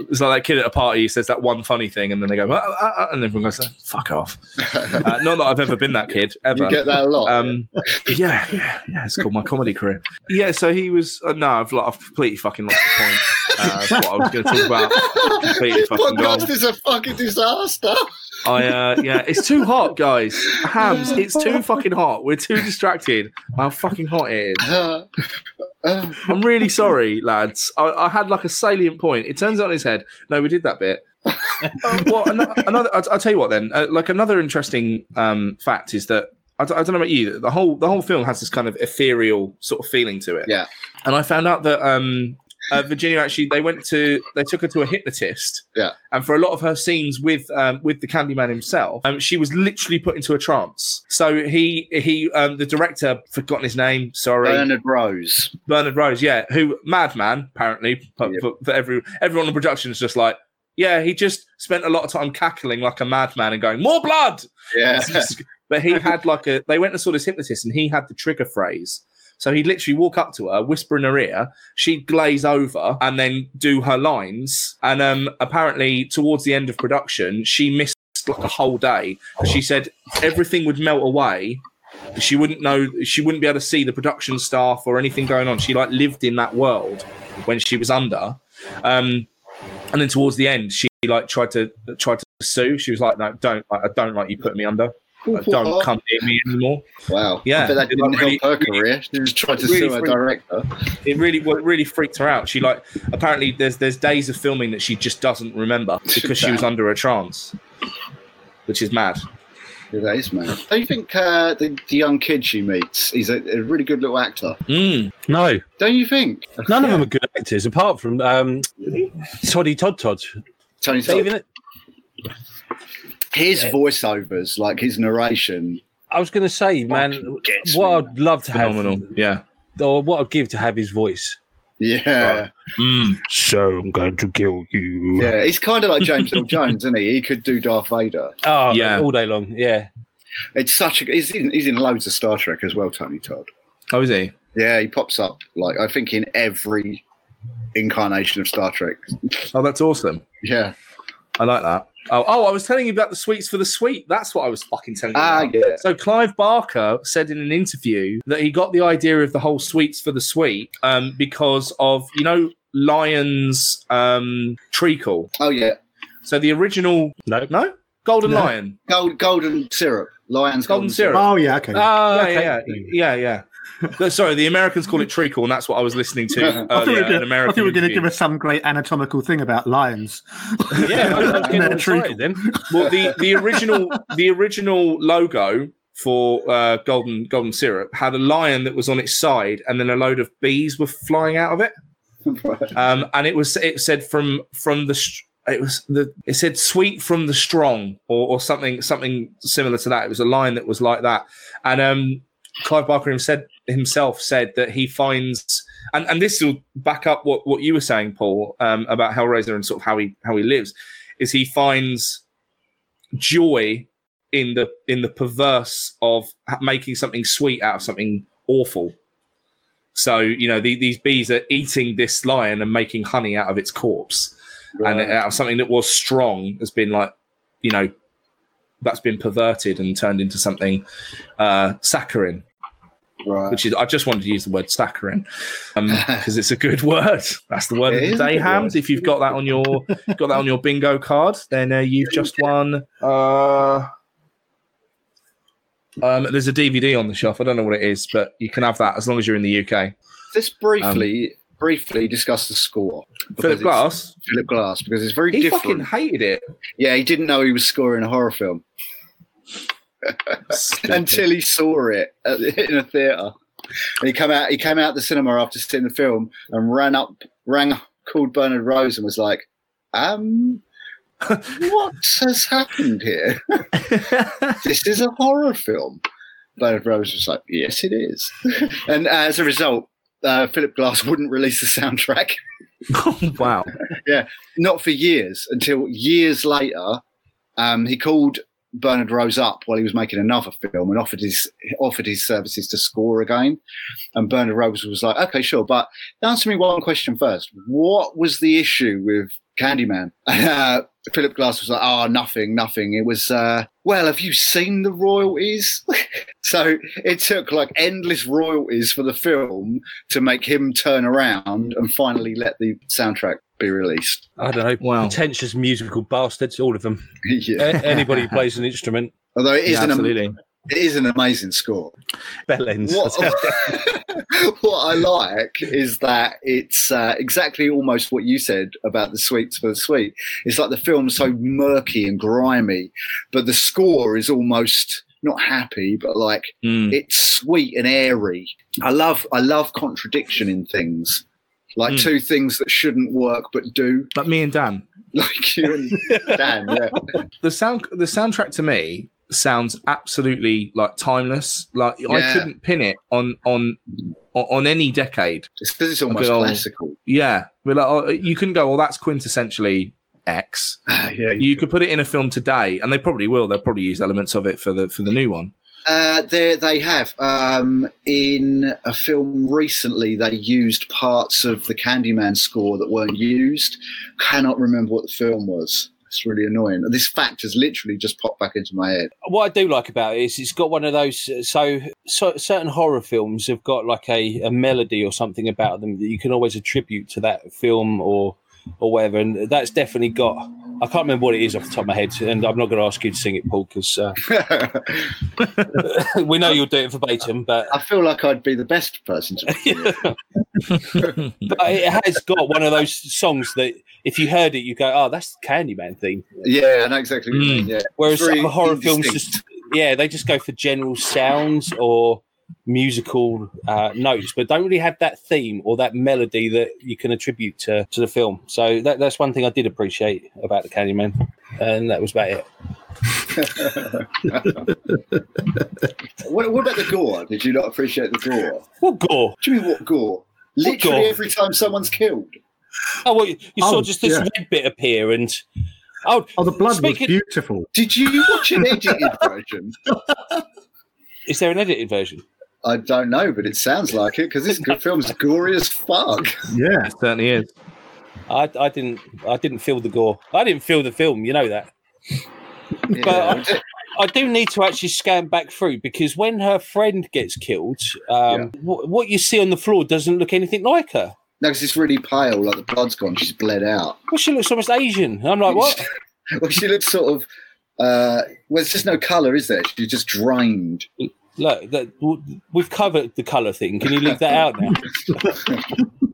it's like that kid at a party who says that one funny thing, and then they go, "Ah, ah, ah," and everyone goes, "Fuck off." Uh, not that I've ever been that kid ever. you get that a lot. Um, yeah, yeah, yeah. It's called my comedy career. Yeah, so he was. Uh, no, I've, like, I've completely fucking lost the point. Uh, what I was going to talk about. Completely this fucking gone. podcast is a fucking disaster. I uh, yeah, it's too hot, guys. Hams, it's too fucking hot. We're too distracted. How fucking hot it is. I'm really sorry, lads. I, I had like a salient point. It turns out in his head. No, we did that bit. Uh, well, another, another I'll, I'll tell you what. Then, uh, like another interesting um, fact is that I, d- I don't know about you. The whole the whole film has this kind of ethereal sort of feeling to it. Yeah. And I found out that um, uh, Virginia actually they went to they took her to a hypnotist. Yeah. And for a lot of her scenes with um, with the Candyman himself, um, she was literally put into a trance. So he he um, the director forgotten his name. Sorry. Bernard Rose. Bernard Rose, yeah, who madman apparently, but Yep. for, for every everyone in production is just like, yeah, he just spent a lot of time cackling like a madman and going more blood. Yeah. but he had like a they went and saw this hypnotist and he had the trigger phrase. So he'd literally walk up to her, whisper in her ear, she'd glaze over and then do her lines. And um apparently towards the end of production, she missed like a whole day. She said everything would melt away. She wouldn't know she wouldn't be able to see the production staff or anything going on. She like lived in that world when she was under. Um and then towards the end, she like tried to tried to sue. She was like, "No, don't! I I don't like you putting me under. Like, don't come near me anymore." Wow. Yeah. I that didn't Really- help her career. She was trying to really sue her freaked- director. It really, well, it really freaked her out. She like apparently there's there's days of filming that she just doesn't remember because she was under a trance, which is mad. Yeah, that is mad. Don't you think uh, the, the young kid she meets, he's a, a really good little actor? Mm. No, Don't you think? none of them are good actors apart from um, Toddy Todd Todd. Tony Todd. Even His voiceovers, like his narration. I was going to say, man, what me, I'd love to Phenomenal. have, Yeah. or what I'd give to have his voice. Yeah. Mm. So I'm going to kill you. Yeah. He's kind of like James Earl Jones, isn't he? He could do Darth Vader. Oh, Yeah. yeah, all day long. Yeah, It's such a. He's in, he's in loads of Star Trek as well, Tony Todd. Oh, is he? Yeah, he pops up, like, I think in every incarnation of Star Trek. Oh, that's awesome. Yeah. I like that. Oh, oh, I was telling you about the sweets for the sweet. That's what I was fucking telling you. Ah, about. yeah. So Clive Barker said in an interview that he got the idea of the whole sweets for the sweet um, because of you know Lion's um, treacle. Oh, yeah. So the original no, no Golden No. Lion. Gold, golden syrup. Lion's Golden golden, syrup. Oh yeah, okay. Oh, yeah, okay. yeah, yeah, yeah, yeah. No, Sorry, the Americans call it treacle, and that's what I was listening to I thought earlier. we were gonna- I thought we were going to give us some great anatomical thing about lions. yeah, I was, I was getting treacle. then. well, the the original the original logo for uh, golden golden syrup had a lion that was on its side, and then a load of bees were flying out of it. Right. Um, and it was it said from from the it was the it said sweet from the strong or, or something something similar to that. It was a line that was like that. And um, Clive Barker him said himself said that he finds and, and this will back up what, what you were saying, Paul, um, about Hellraiser and sort of how he how he lives, is he finds joy in the in the perverse of making something sweet out of something awful. So you know the, these bees are eating this lion and making honey out of its corpse, and out of something that was strong has been like, you know, that's been perverted and turned into something uh, saccharine. Right. Which is I just wanted to use the word saccharine because it's a good word. That's the word It of the day, Hams. If you've got that on your got that on your bingo card, then uh, you've just won. Uh, um, there's a DVD on the shelf. I don't know what it is, but you can have that as long as you're in the UK. Let's briefly, briefly discuss the score. Philip Glass, Philip Glass, because it's very he different. fucking hated it Yeah, he didn't know he was scoring a horror film until he saw it at, in a theatre. And he came out. He came out the cinema after seeing the film and ran up, rang, called Bernard Rose, and was like, "Um, what has happened here? this is a horror film." Bernard Rose was like, "Yes, it is." and as a result, uh, Philip Glass wouldn't release the soundtrack. wow. Yeah, not for years until years later, um, he called Bernard Rose up while he was making another film and offered his offered his services to score again. And Bernard Rose was like, "Okay, sure, but answer me one question first. What was the issue with Candyman?" Uh, Philip Glass was like, "Oh, nothing, nothing. It was uh, well. Have you seen the royalties?" so it took like endless royalties for the film to make him turn around and finally let the soundtrack be released. I don't know. Wow. Pretentious musical bastards, all of them. yeah. A- anybody who plays an instrument, Although it is Yeah, an absolutely. it is an amazing score. Bellends. What, what I like is that it's uh, exactly almost what you said about the sweets for the sweet. It's like the film's so murky and grimy, but the score is almost not happy, but like Mm. it's sweet and airy. I love I love contradiction in things. Like Mm. two things that shouldn't work but do, Like me and Dan. like you and Dan. Yeah, the sound the soundtrack to me sounds absolutely like timeless like i couldn't pin it on on on any decade it's because it's almost Okay, oh. classical. yeah but like, oh, you couldn't go well that's quintessentially x yeah, you could put it in a film today and they probably will they'll probably use elements of it for the for the new one Uh, they they have um, in a film recently. They used parts of the Candyman score that weren't used. Cannot remember what the film was. It's really annoying. This fact has literally just popped back into my head. what I do like about it is it's got one of those. So, so certain horror films have got like a, a melody or something about them that you can always attribute to that film or or whatever, and that's definitely got. I can't remember what it is off the top of my head, and I'm not going to ask you to sing it, Paul, because uh, we know you'll do it verbatim. But I feel like I'd be the best person to. but it has got one of those songs that if you heard it, you go, "Oh, that's the Candyman theme." yeah, I know exactly. What you mean, yeah, Whereas horror films just yeah, they just go for general sounds or musical uh, notes, but don't really have that theme or that melody that you can attribute to, to the film. So that, that's one thing I did appreciate about the Candyman, and that was about it. What, what about the gore? Did you not appreciate the gore? What gore? Do you mean what gore? Literally gore? every time someone's killed. Oh, well, you, you saw Oh, just this yeah. red bit appear, and oh, Oh, the blood Speaking- was beautiful. Did you watch an edited version? is there an edited version? I don't know, but it sounds like it because this good film's gory as fuck. Yeah. it certainly is I, I didn't I didn't feel the gore. I didn't feel the film. You know that. Yeah. I, I do need to actually scan back through because when her friend gets killed, um, wh- what you see on the floor doesn't look anything like her. No, because it's really pale, like the blood's gone. She's bled out. Well, she looks almost Asian. I'm like, what? well, she looks sort of. Uh, well, there's just no colour, is there? She's just drained. Look, that, w- we've covered the colour thing. Can you leave that out now?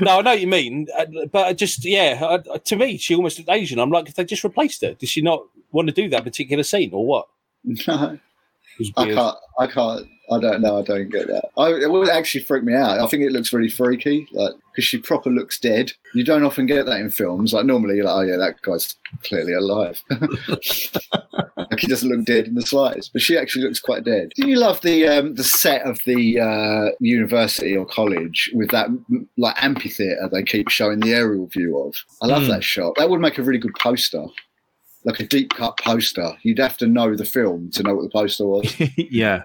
no, I know what you mean, uh, but I just yeah, to me, she almost looked Asian. I'm like, if they just replaced her, does she not want to do that particular scene or what? No, I can't. I can't. I don't know. I don't get that. I, it would actually freak me out. I think it looks really freaky, like because she proper looks dead. You don't often get that in films. Like normally, you're like, oh yeah, that guy's clearly alive. like he doesn't look dead in the slightest, but she actually looks quite dead. Do you love the um, the set of the uh, university or college with that like amphitheater they keep showing the aerial view of? I love Mm. that shot. That would make a really good poster. Like a deep cut poster, you'd have to know the film to know what the poster was. yeah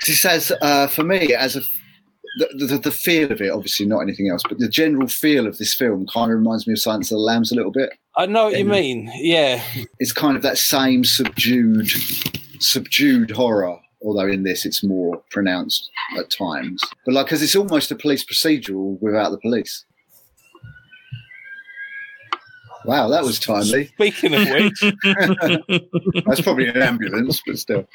'Cause he says, uh, for me, as a the, the, the feel of it, obviously not anything else, but the general feel of this film kind of reminds me of Silence of the Lambs a little bit. I know what you mean. Yeah, It's kind of that same subdued, subdued horror. Although in this it's more pronounced at times, but like because it's almost a police procedural without the police. Wow, that was timely. Speaking of which, That's probably an ambulance, but still.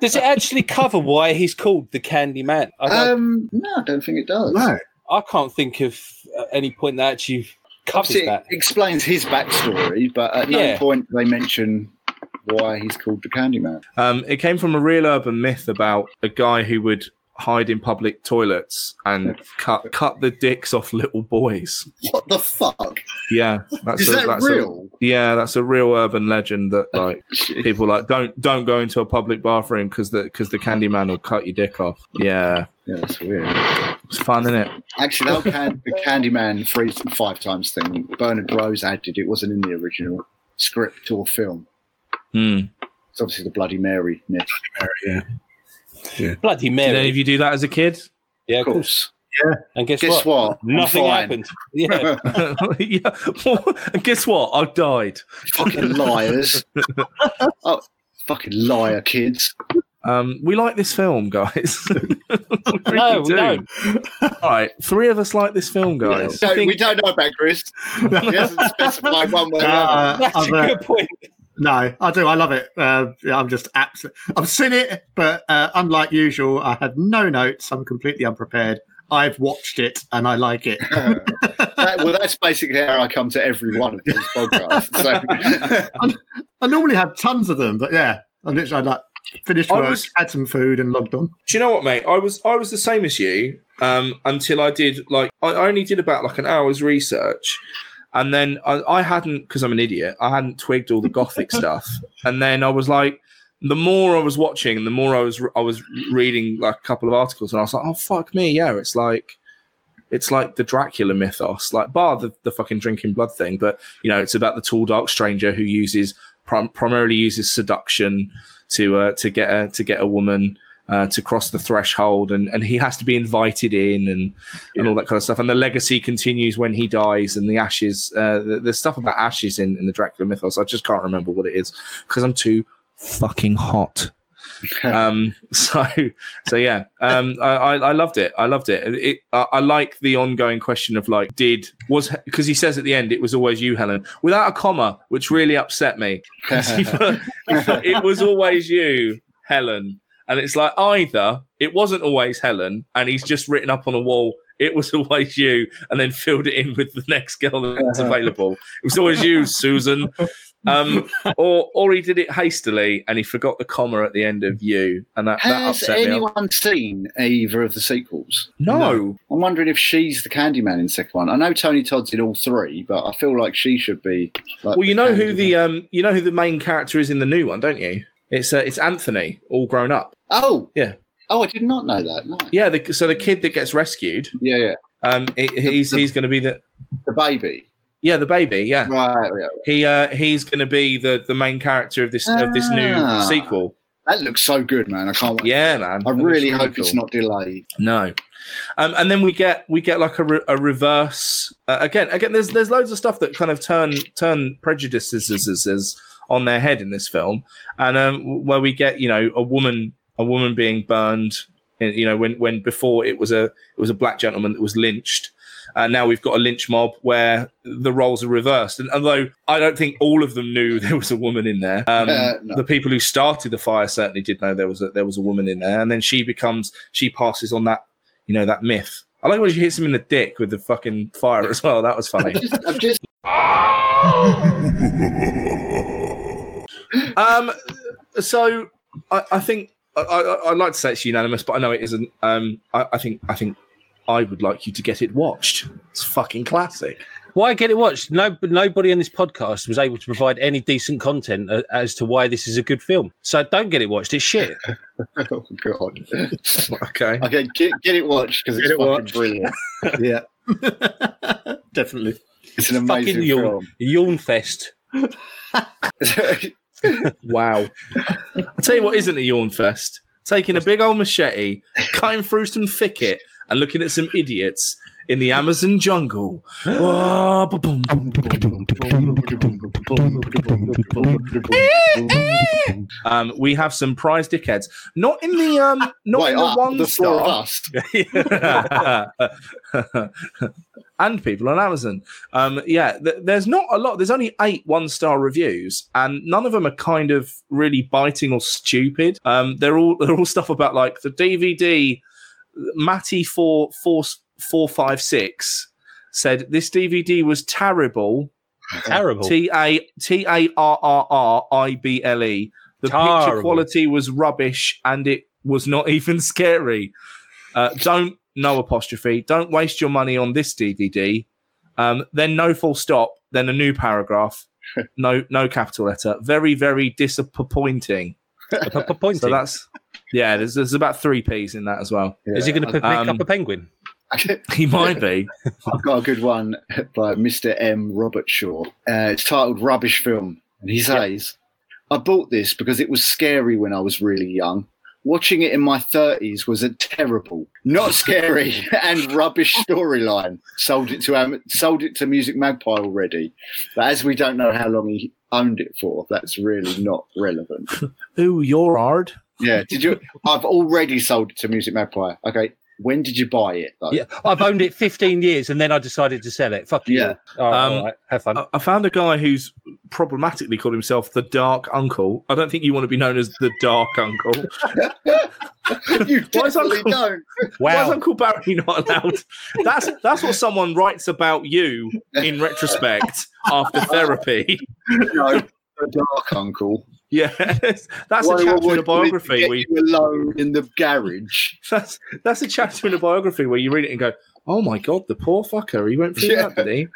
does it actually cover why he's called the Candy Man? I, Um, no, I don't think it does. No. I can't think of uh, any point that actually covers Obviously, that. it explains his backstory, but at Yeah. no point they mention why he's called the Candyman. Um, it came from a real urban myth about a guy who would hide in public toilets and cut cut the dicks off little boys. What the fuck? Yeah, that's Is a, that that's a- real? yeah, that's a real urban legend that like people like don't don't go into a public bathroom because the because the Candyman will cut your dick off. Yeah, Yeah, that's weird. it's fun, isn't it? Actually, that can, the Candyman three five times thing. Bernard Rose added it wasn't in the original script or film. Hmm. It's obviously the Bloody Mary myth, Bloody Did Mary. any of you do that as a kid? yeah, of course. Yeah. And guess, Guess what? what? Nothing happened. Yeah. yeah. and guess what? I died. Fucking liars. oh, fucking liar kids. Um, we like this film, guys. We no, we do. don't. All right, three of us like this film, guys. No, I think- we don't know about Chris. He hasn't specified one way or another. Uh, That's I've, a good point. No, I do. I love it. Uh, yeah, I'm just absolutely. I've seen it, but uh, unlike usual, I have no notes. I'm completely unprepared. I've watched it and I like it. That- well, that's basically how I come to every one of these podcasts. So, I normally have tons of them, but yeah, I literally like finished I work, was- had some food, and logged on. Do you know what, mate? I was I was the same as you um, until I did like I I only did about like an hour's research, and then I, I hadn't because I'm an idiot. I hadn't twigged all the gothic stuff, and then I was like, the more I was watching, the more I was I was reading like a couple of articles, and I was like, oh fuck me, yeah, it's like. It's like the Dracula mythos, like bar the, the fucking drinking blood thing, but you know it's about the tall dark stranger who uses prim- primarily uses seduction to uh, to get a to get a woman uh, to cross the threshold, and, and he has to be invited in, and and all that kind of stuff. And the legacy continues when he dies, and the ashes. Uh, the, there's stuff about ashes in, in the Dracula mythos. I just can't remember what it is because I'm too fucking hot. um so so yeah um I, I i loved it i loved it it I, I like the ongoing question of like did was because he says at the end it was always you helen without a comma which really upset me. put- put, it was always you helen and it's like either it wasn't always helen and he's just written up on a wall it was always you and then filled it in with the next girl that's available. It was always you susan. Um or or he did it hastily and he forgot the comma at the end of you. And that, that Has upset me Has anyone seen either of the sequels? no. I'm wondering if she's the Candyman in the second one. I know Tony Todd's in all three, but I feel like she should be. Like well you know who the um you know who the main character is in the new one don't you it's uh, it's anthony all grown up Oh Yeah. Oh, I did not know that. No. yeah the, so the kid that gets rescued Yeah, yeah. um he, he's he's going to be the The baby. yeah the baby yeah Right. Yeah. he uh he's going to be the the main character of this of this new Ah. sequel That looks so good, man. I can't wait. yeah man I really hope it's not delayed. No, um, and then we get we get like a, re- a reverse uh, again. Again, there's there's loads of stuff that kind of turn turn prejudices as, as, as on their head in this film, and um, where we get you know a woman a woman being burned. You know when when before it was a it was a black gentleman that was lynched. And now we've got a lynch mob where the roles are reversed. And although I don't think all of them knew there was a woman in there, um, Uh, no. the people who started the fire certainly did know there was a, there was a woman in there. And then she becomes she passes on that you know that myth. I like when she hits him in the dick with the fucking fire as well. That was funny. Just, I've just um, so I, I think I, I, I'd like to say it's unanimous, but I know it isn't. Um, I, I think I think I would like you to get it watched. It's fucking classic. Why get it watched? No, nobody on this podcast was able to provide any decent content uh, as to why this is a good film. So don't get it watched. It's shit. oh god. Okay. Okay, get, get it watched because it's Get it fucking watched. brilliant. yeah, definitely. It's an amazing Fucking yawn, yawn fest. Wow. I'll tell you what isn't a yawn fest. Taking a big old machete, cutting through some thicket, and looking at some idiots in the Amazon jungle. Um, we have some prize dickheads. Not in the um, not Wait, in the ah, one the star. and people on Amazon. Um, yeah, th- there's not a lot. There's only eight one star reviews, and none of them are kind of really biting or stupid. Um, they're all they're all stuff about like the DVD. Matty four four four five six said this DVD was terrible. Terrible. T A T A R R R I B L E. The picture quality was rubbish, and it was not even scary. Uh, don't no apostrophe. Don't waste your money on this DVD. Um, then no full stop. Then a new paragraph. No no capital letter. Very very disappointing. Pointing. So that's yeah. There's there's about three p's in that as well. Is he going to pick Um, up a penguin? He might be. I've got a good one by Mr. M. Robert Shaw. Uh, it's titled Rubbish Film. And he says, I bought this because it was scary when I was really young. Watching it in my 30s was a terrible, not scary, and rubbish storyline. Sold it to Am- sold it to Music Magpie already, but as we don't know how long he owned it for, that's really not relevant. Ooh, you're hard. Yeah, did you? I've already sold it to Music Magpie. Okay, when did you buy it? Though? Yeah, I've owned it 15 years and then I decided to sell it. Fuck you. Yeah. All right, Um, all right. Have fun. I- I found a guy who's problematically called himself the Dark Uncle. I don't think you want to be known as the Dark Uncle. you Why is definitely Uncle- don't. Why is. Uncle Barry not allowed? That's that's what someone writes about you in retrospect after therapy. No, the dark uncle. Yeah, that's a chapter in a biography we where get you, you alone in the garage. that's that's a chapter in a biography where you read it and go, "Oh my god, the poor fucker, he went through Yeah. that, did he?"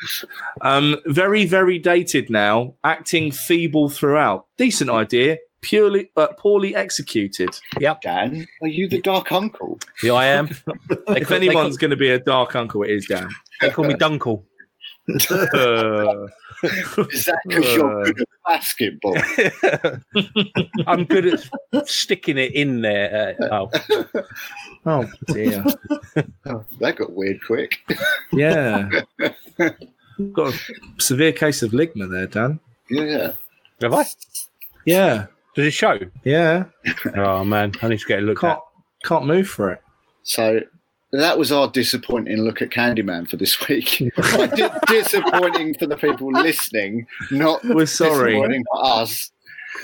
Um, very very dated now, acting feeble throughout. Decent idea, purely but poorly executed. Yep. Dan, are you the dark uncle? Yeah, I am. They If anyone's call, going to be a dark uncle, it is Dan. they call me Dunkle. Uh, Is that because you're good at basketball? I'm good at sticking it in there. Uh, oh, oh dear. Oh, that got weird quick. Yeah. Got a severe case of ligma there, Dan. Yeah. have I? Yeah. Does it show? Yeah. Oh man, I need to get a look Can't can't move for it. So that was our disappointing look at Candyman for this week. Di- disappointing for the people listening, not We're sorry. disappointing for us.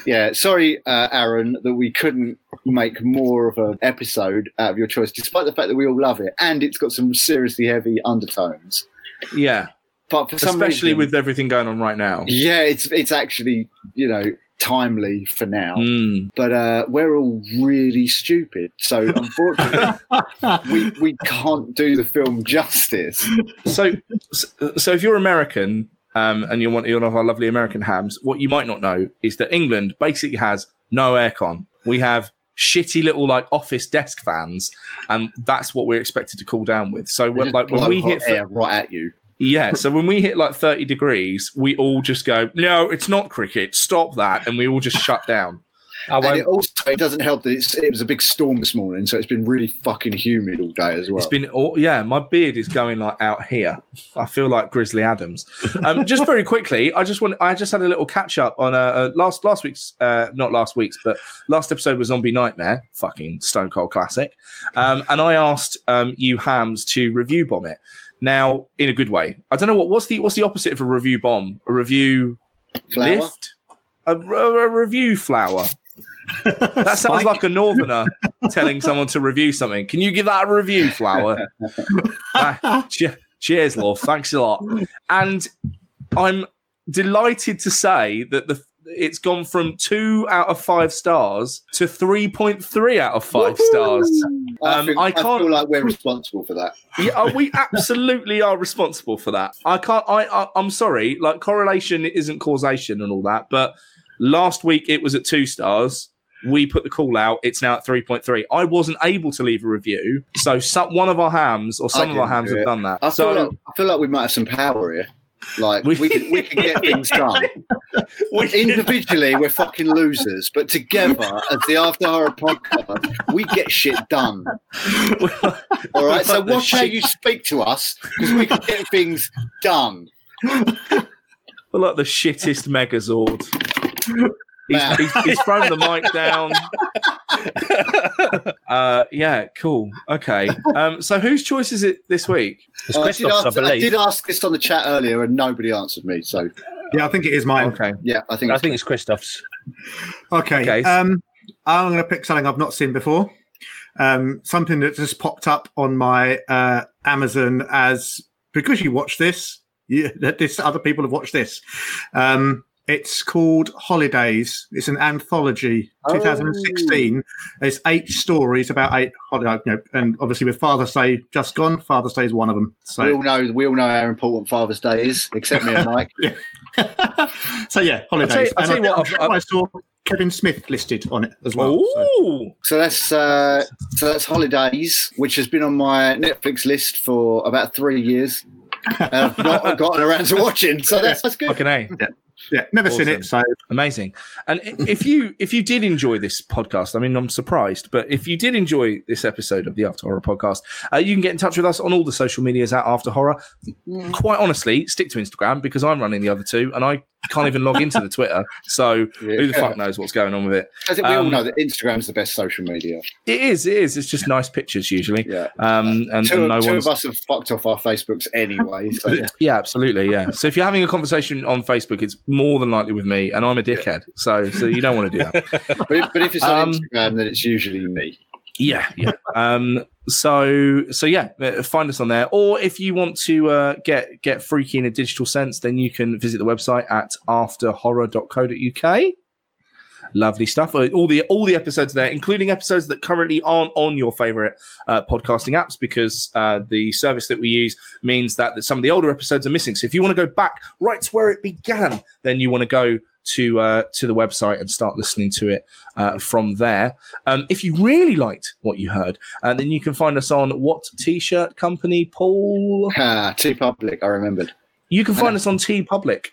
Yeah, sorry, uh, Aaron, that we couldn't make more of an episode out of your choice, despite the fact that we all love it and it's got some seriously heavy undertones. Yeah. But for some Especially reason, with everything going on right now. yeah, it's it's actually you know timely for now. Mm. But uh, we're all really stupid, so unfortunately, we we can't do the film justice. So, so if you're American um, and you're one, you're one of our lovely American hams, what you might not know is that England basically has no aircon. We have shitty little like office desk fans, and that's what we're expected to cool down with. So, when, like when we hit air right at you. Yeah, so when we hit like 30 degrees, we all just go, no, it's not cricket, stop that. And we all just shut down. I And it also it doesn't help that it's, it was a big storm this morning, so it's been really fucking humid all day as well. It's been, all, yeah, my beard is going like out here. I feel like Grizzly Adams. Um, just very quickly, I just want, I just had a little catch up on uh, uh, last last week's, uh, not last week's, but last episode was Zombie Nightmare, fucking Stone Cold classic. Um, and I asked um, you hams to review bomb it. Now, in a good way. I don't know what what's the what's the opposite of a review bomb? A review Flower? lift? A, a- a review flower. That sounds like a northerner telling someone to review something. Can you give that a review, flower? Ah, che- cheers, love. Thanks a lot. And I'm delighted to say that the it's gone from two out of five stars to three point three out of five stars. I, Um, think, I I, can't- feel like we're responsible for that. Yeah, we absolutely are responsible for that. I can't. I, I I'm sorry. Like correlation isn't causation and all that. But last week it was at two stars. We put the call out. It's now at three point three. I wasn't able to leave a review, so some, one of our hams or some of our hams have done that. I so feel like I feel like we might have some power here. Like We- we, can we can get things done. Individually, we're fucking losers, but together as the After Horror podcast, we get shit done. All right, so watch how you speak to us because we can get things done. We're like the shittest Megazord. He's, he's, he's thrown the mic down. Uh, yeah, cool. Okay. Um, so whose choice is it this week? It's Uh, I, did Christoph's, I ask, I did ask this on the chat earlier, and nobody answered me. So Yeah, I think it is mine. Okay. yeah, I think I it's think it's Christoph's. Okay. Okay. Um, I'm going to pick something I've not seen before. Um, something that just popped up on my uh, Amazon as because you watch this, you, that this other people have watched this. Um, It's called Holidays. It's an anthology, Oh. 2016. There's eight stories about eight holidays, you know, and obviously with Father's Day just gone, Father's Day is one of them. So, We all know we all know how important Father's Day is, except me and Mike. so yeah, holidays. tell you- I'll tell you I- what, I'm I've- sure I saw Kevin Smith listed on it as well. so- So that's uh, so that's Holidays, which has been on my Netflix list for about three years. And I've not gotten around to watching, so that's, that's good. Fucking A. Yeah, never seen it. So Amazing. And if you if you did enjoy this podcast, I mean, I'm surprised, but if you did enjoy this episode of the After Horror podcast, uh, you can get in touch with us on all the social medias at After Horror. Quite honestly, stick to Instagram because I'm running the other two, and I can't even log into the Twitter. So who the fuck knows what's going on with it? I think we all Um, know that Instagram's the best social media. It is. It is. It's just nice pictures usually. Yeah. Um, and, Two, and no two of us have fucked off our Facebooks anyway. So yeah. Yeah, absolutely. Yeah. So if you're having a conversation on Facebook, it's more than likely with me, and I'm a dickhead. So so you don't want to do that. but, if, but if it's on Um, Instagram, then it's usually me. Yeah, yeah. Um, so so yeah, uh, find us on there. Or if you want to uh, get get freaky in a digital sense, then you can visit the website at afterhorror.co.uk. Lovely stuff. Uh, All the all the episodes there, including episodes that currently aren't on your favorite uh, podcasting apps, because uh, the service that we use means that, that some of the older episodes are missing. So if you want to go back right to where it began, then you want to go to uh, to the website and start listening to it uh, from there. Um, if you really liked what you heard, uh, then you can find us on what t-shirt company, Paul? Ah, TeePublic, I remembered. You can find us on TeePublic.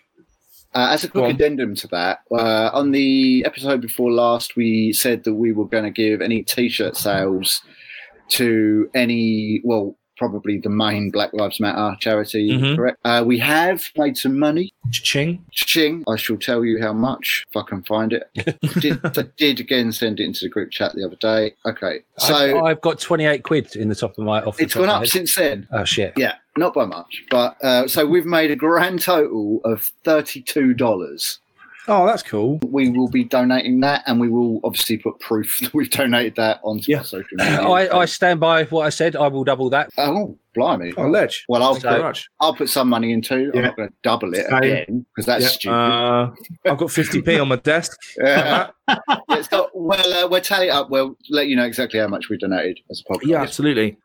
Uh, as a quick addendum to that, uh, on the episode before last, we said that we were going to give any T-shirt sales to any, well, probably the main Black Lives Matter charity. Mhm. Correct. Uh, we have made some money. Ching. Ching, I shall tell you how much if I can find it. did, I did again send it into the group chat the other day. Okay, so I, I've got 28 quid in the top of my office. It's gone up since then. Oh shit! Yeah, not by much, but uh, so we've made a grand total of thirty-two dollars. Oh, that's cool. We will be donating that, and we will obviously put proof that we've donated that onto Yeah. our social media. I, I stand by what I said. I will double that. oh, blimey! Oh, ledge. Well, I'll Thank you very put. I'll put some money into. I'm not going to double it Same. again because that's Yeah. stupid. Uh, I've got 50p on my desk. Yeah. yeah, so, well, uh, we'll tally it up. We'll let you know exactly how much we donated as a podcast. Yeah, absolutely.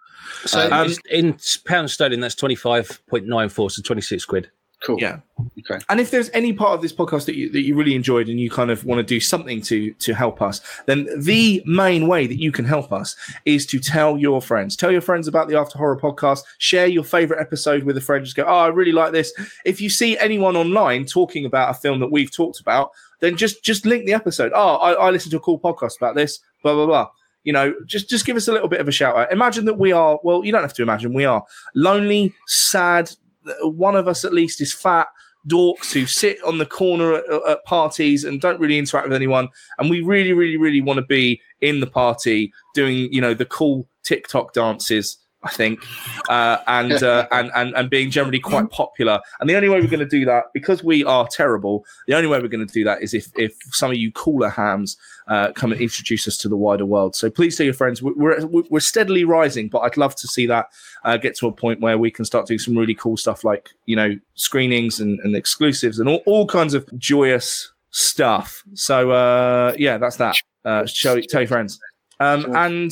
So Um, in pound sterling, that's 25.94, so 26 quid. cool. Yeah. Okay. And if there's any part of this podcast that you, that you really enjoyed and you kind of want to do something to to help us, then the main way that you can help us is to tell your friends. Tell your friends about the After Horror podcast. Share your favorite episode with a friend. Just go, oh, I really like this. If you see anyone online talking about a film that we've talked about, then just just link the episode. Oh, I, I listened to a cool podcast about this. Blah blah blah. You know, just just give us a little bit of a shout out. Imagine that we are. Well, you don't have to imagine. We are lonely, sad. One of us at least is fat dorks who sit on the corner at, at parties and don't really interact with anyone. And we really, really, really want to be in the party doing, you know, the cool TikTok dances. I think, uh, and, uh, and and and being generally quite popular. And the only way we're going to do that, because we are terrible, the only way we're going to do that is if if some of you cooler hams uh, come and introduce us to the wider world. So please tell your friends. We're we're, we're steadily rising, but I'd love to see that uh, get to a point where we can start doing some really cool stuff like you know screenings and, and exclusives and all, all kinds of joyous stuff so uh yeah that's that uh show, tell your friends um and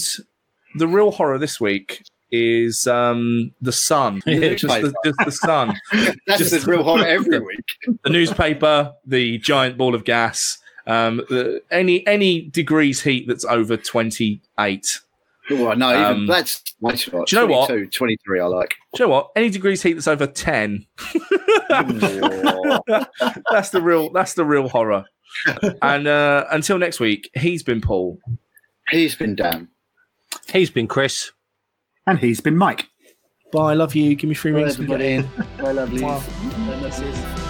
the real horror this week is um the sun just the, just the sun That's Just- the real horror every week. the newspaper the giant ball of gas um the, any any degrees heat that's over 28 Oh, no, even Um, that's, that's what, do you know what? 23 I like. do you know what any degrees heat that's over 10 that's the real that's the real horror and uh until next week he's been paul He's been Dan. He's been Chris. And he's been Mike. bye I love you give me three Bye, rings everybody. in Bye, lovely. Wow. Bye, lovelies.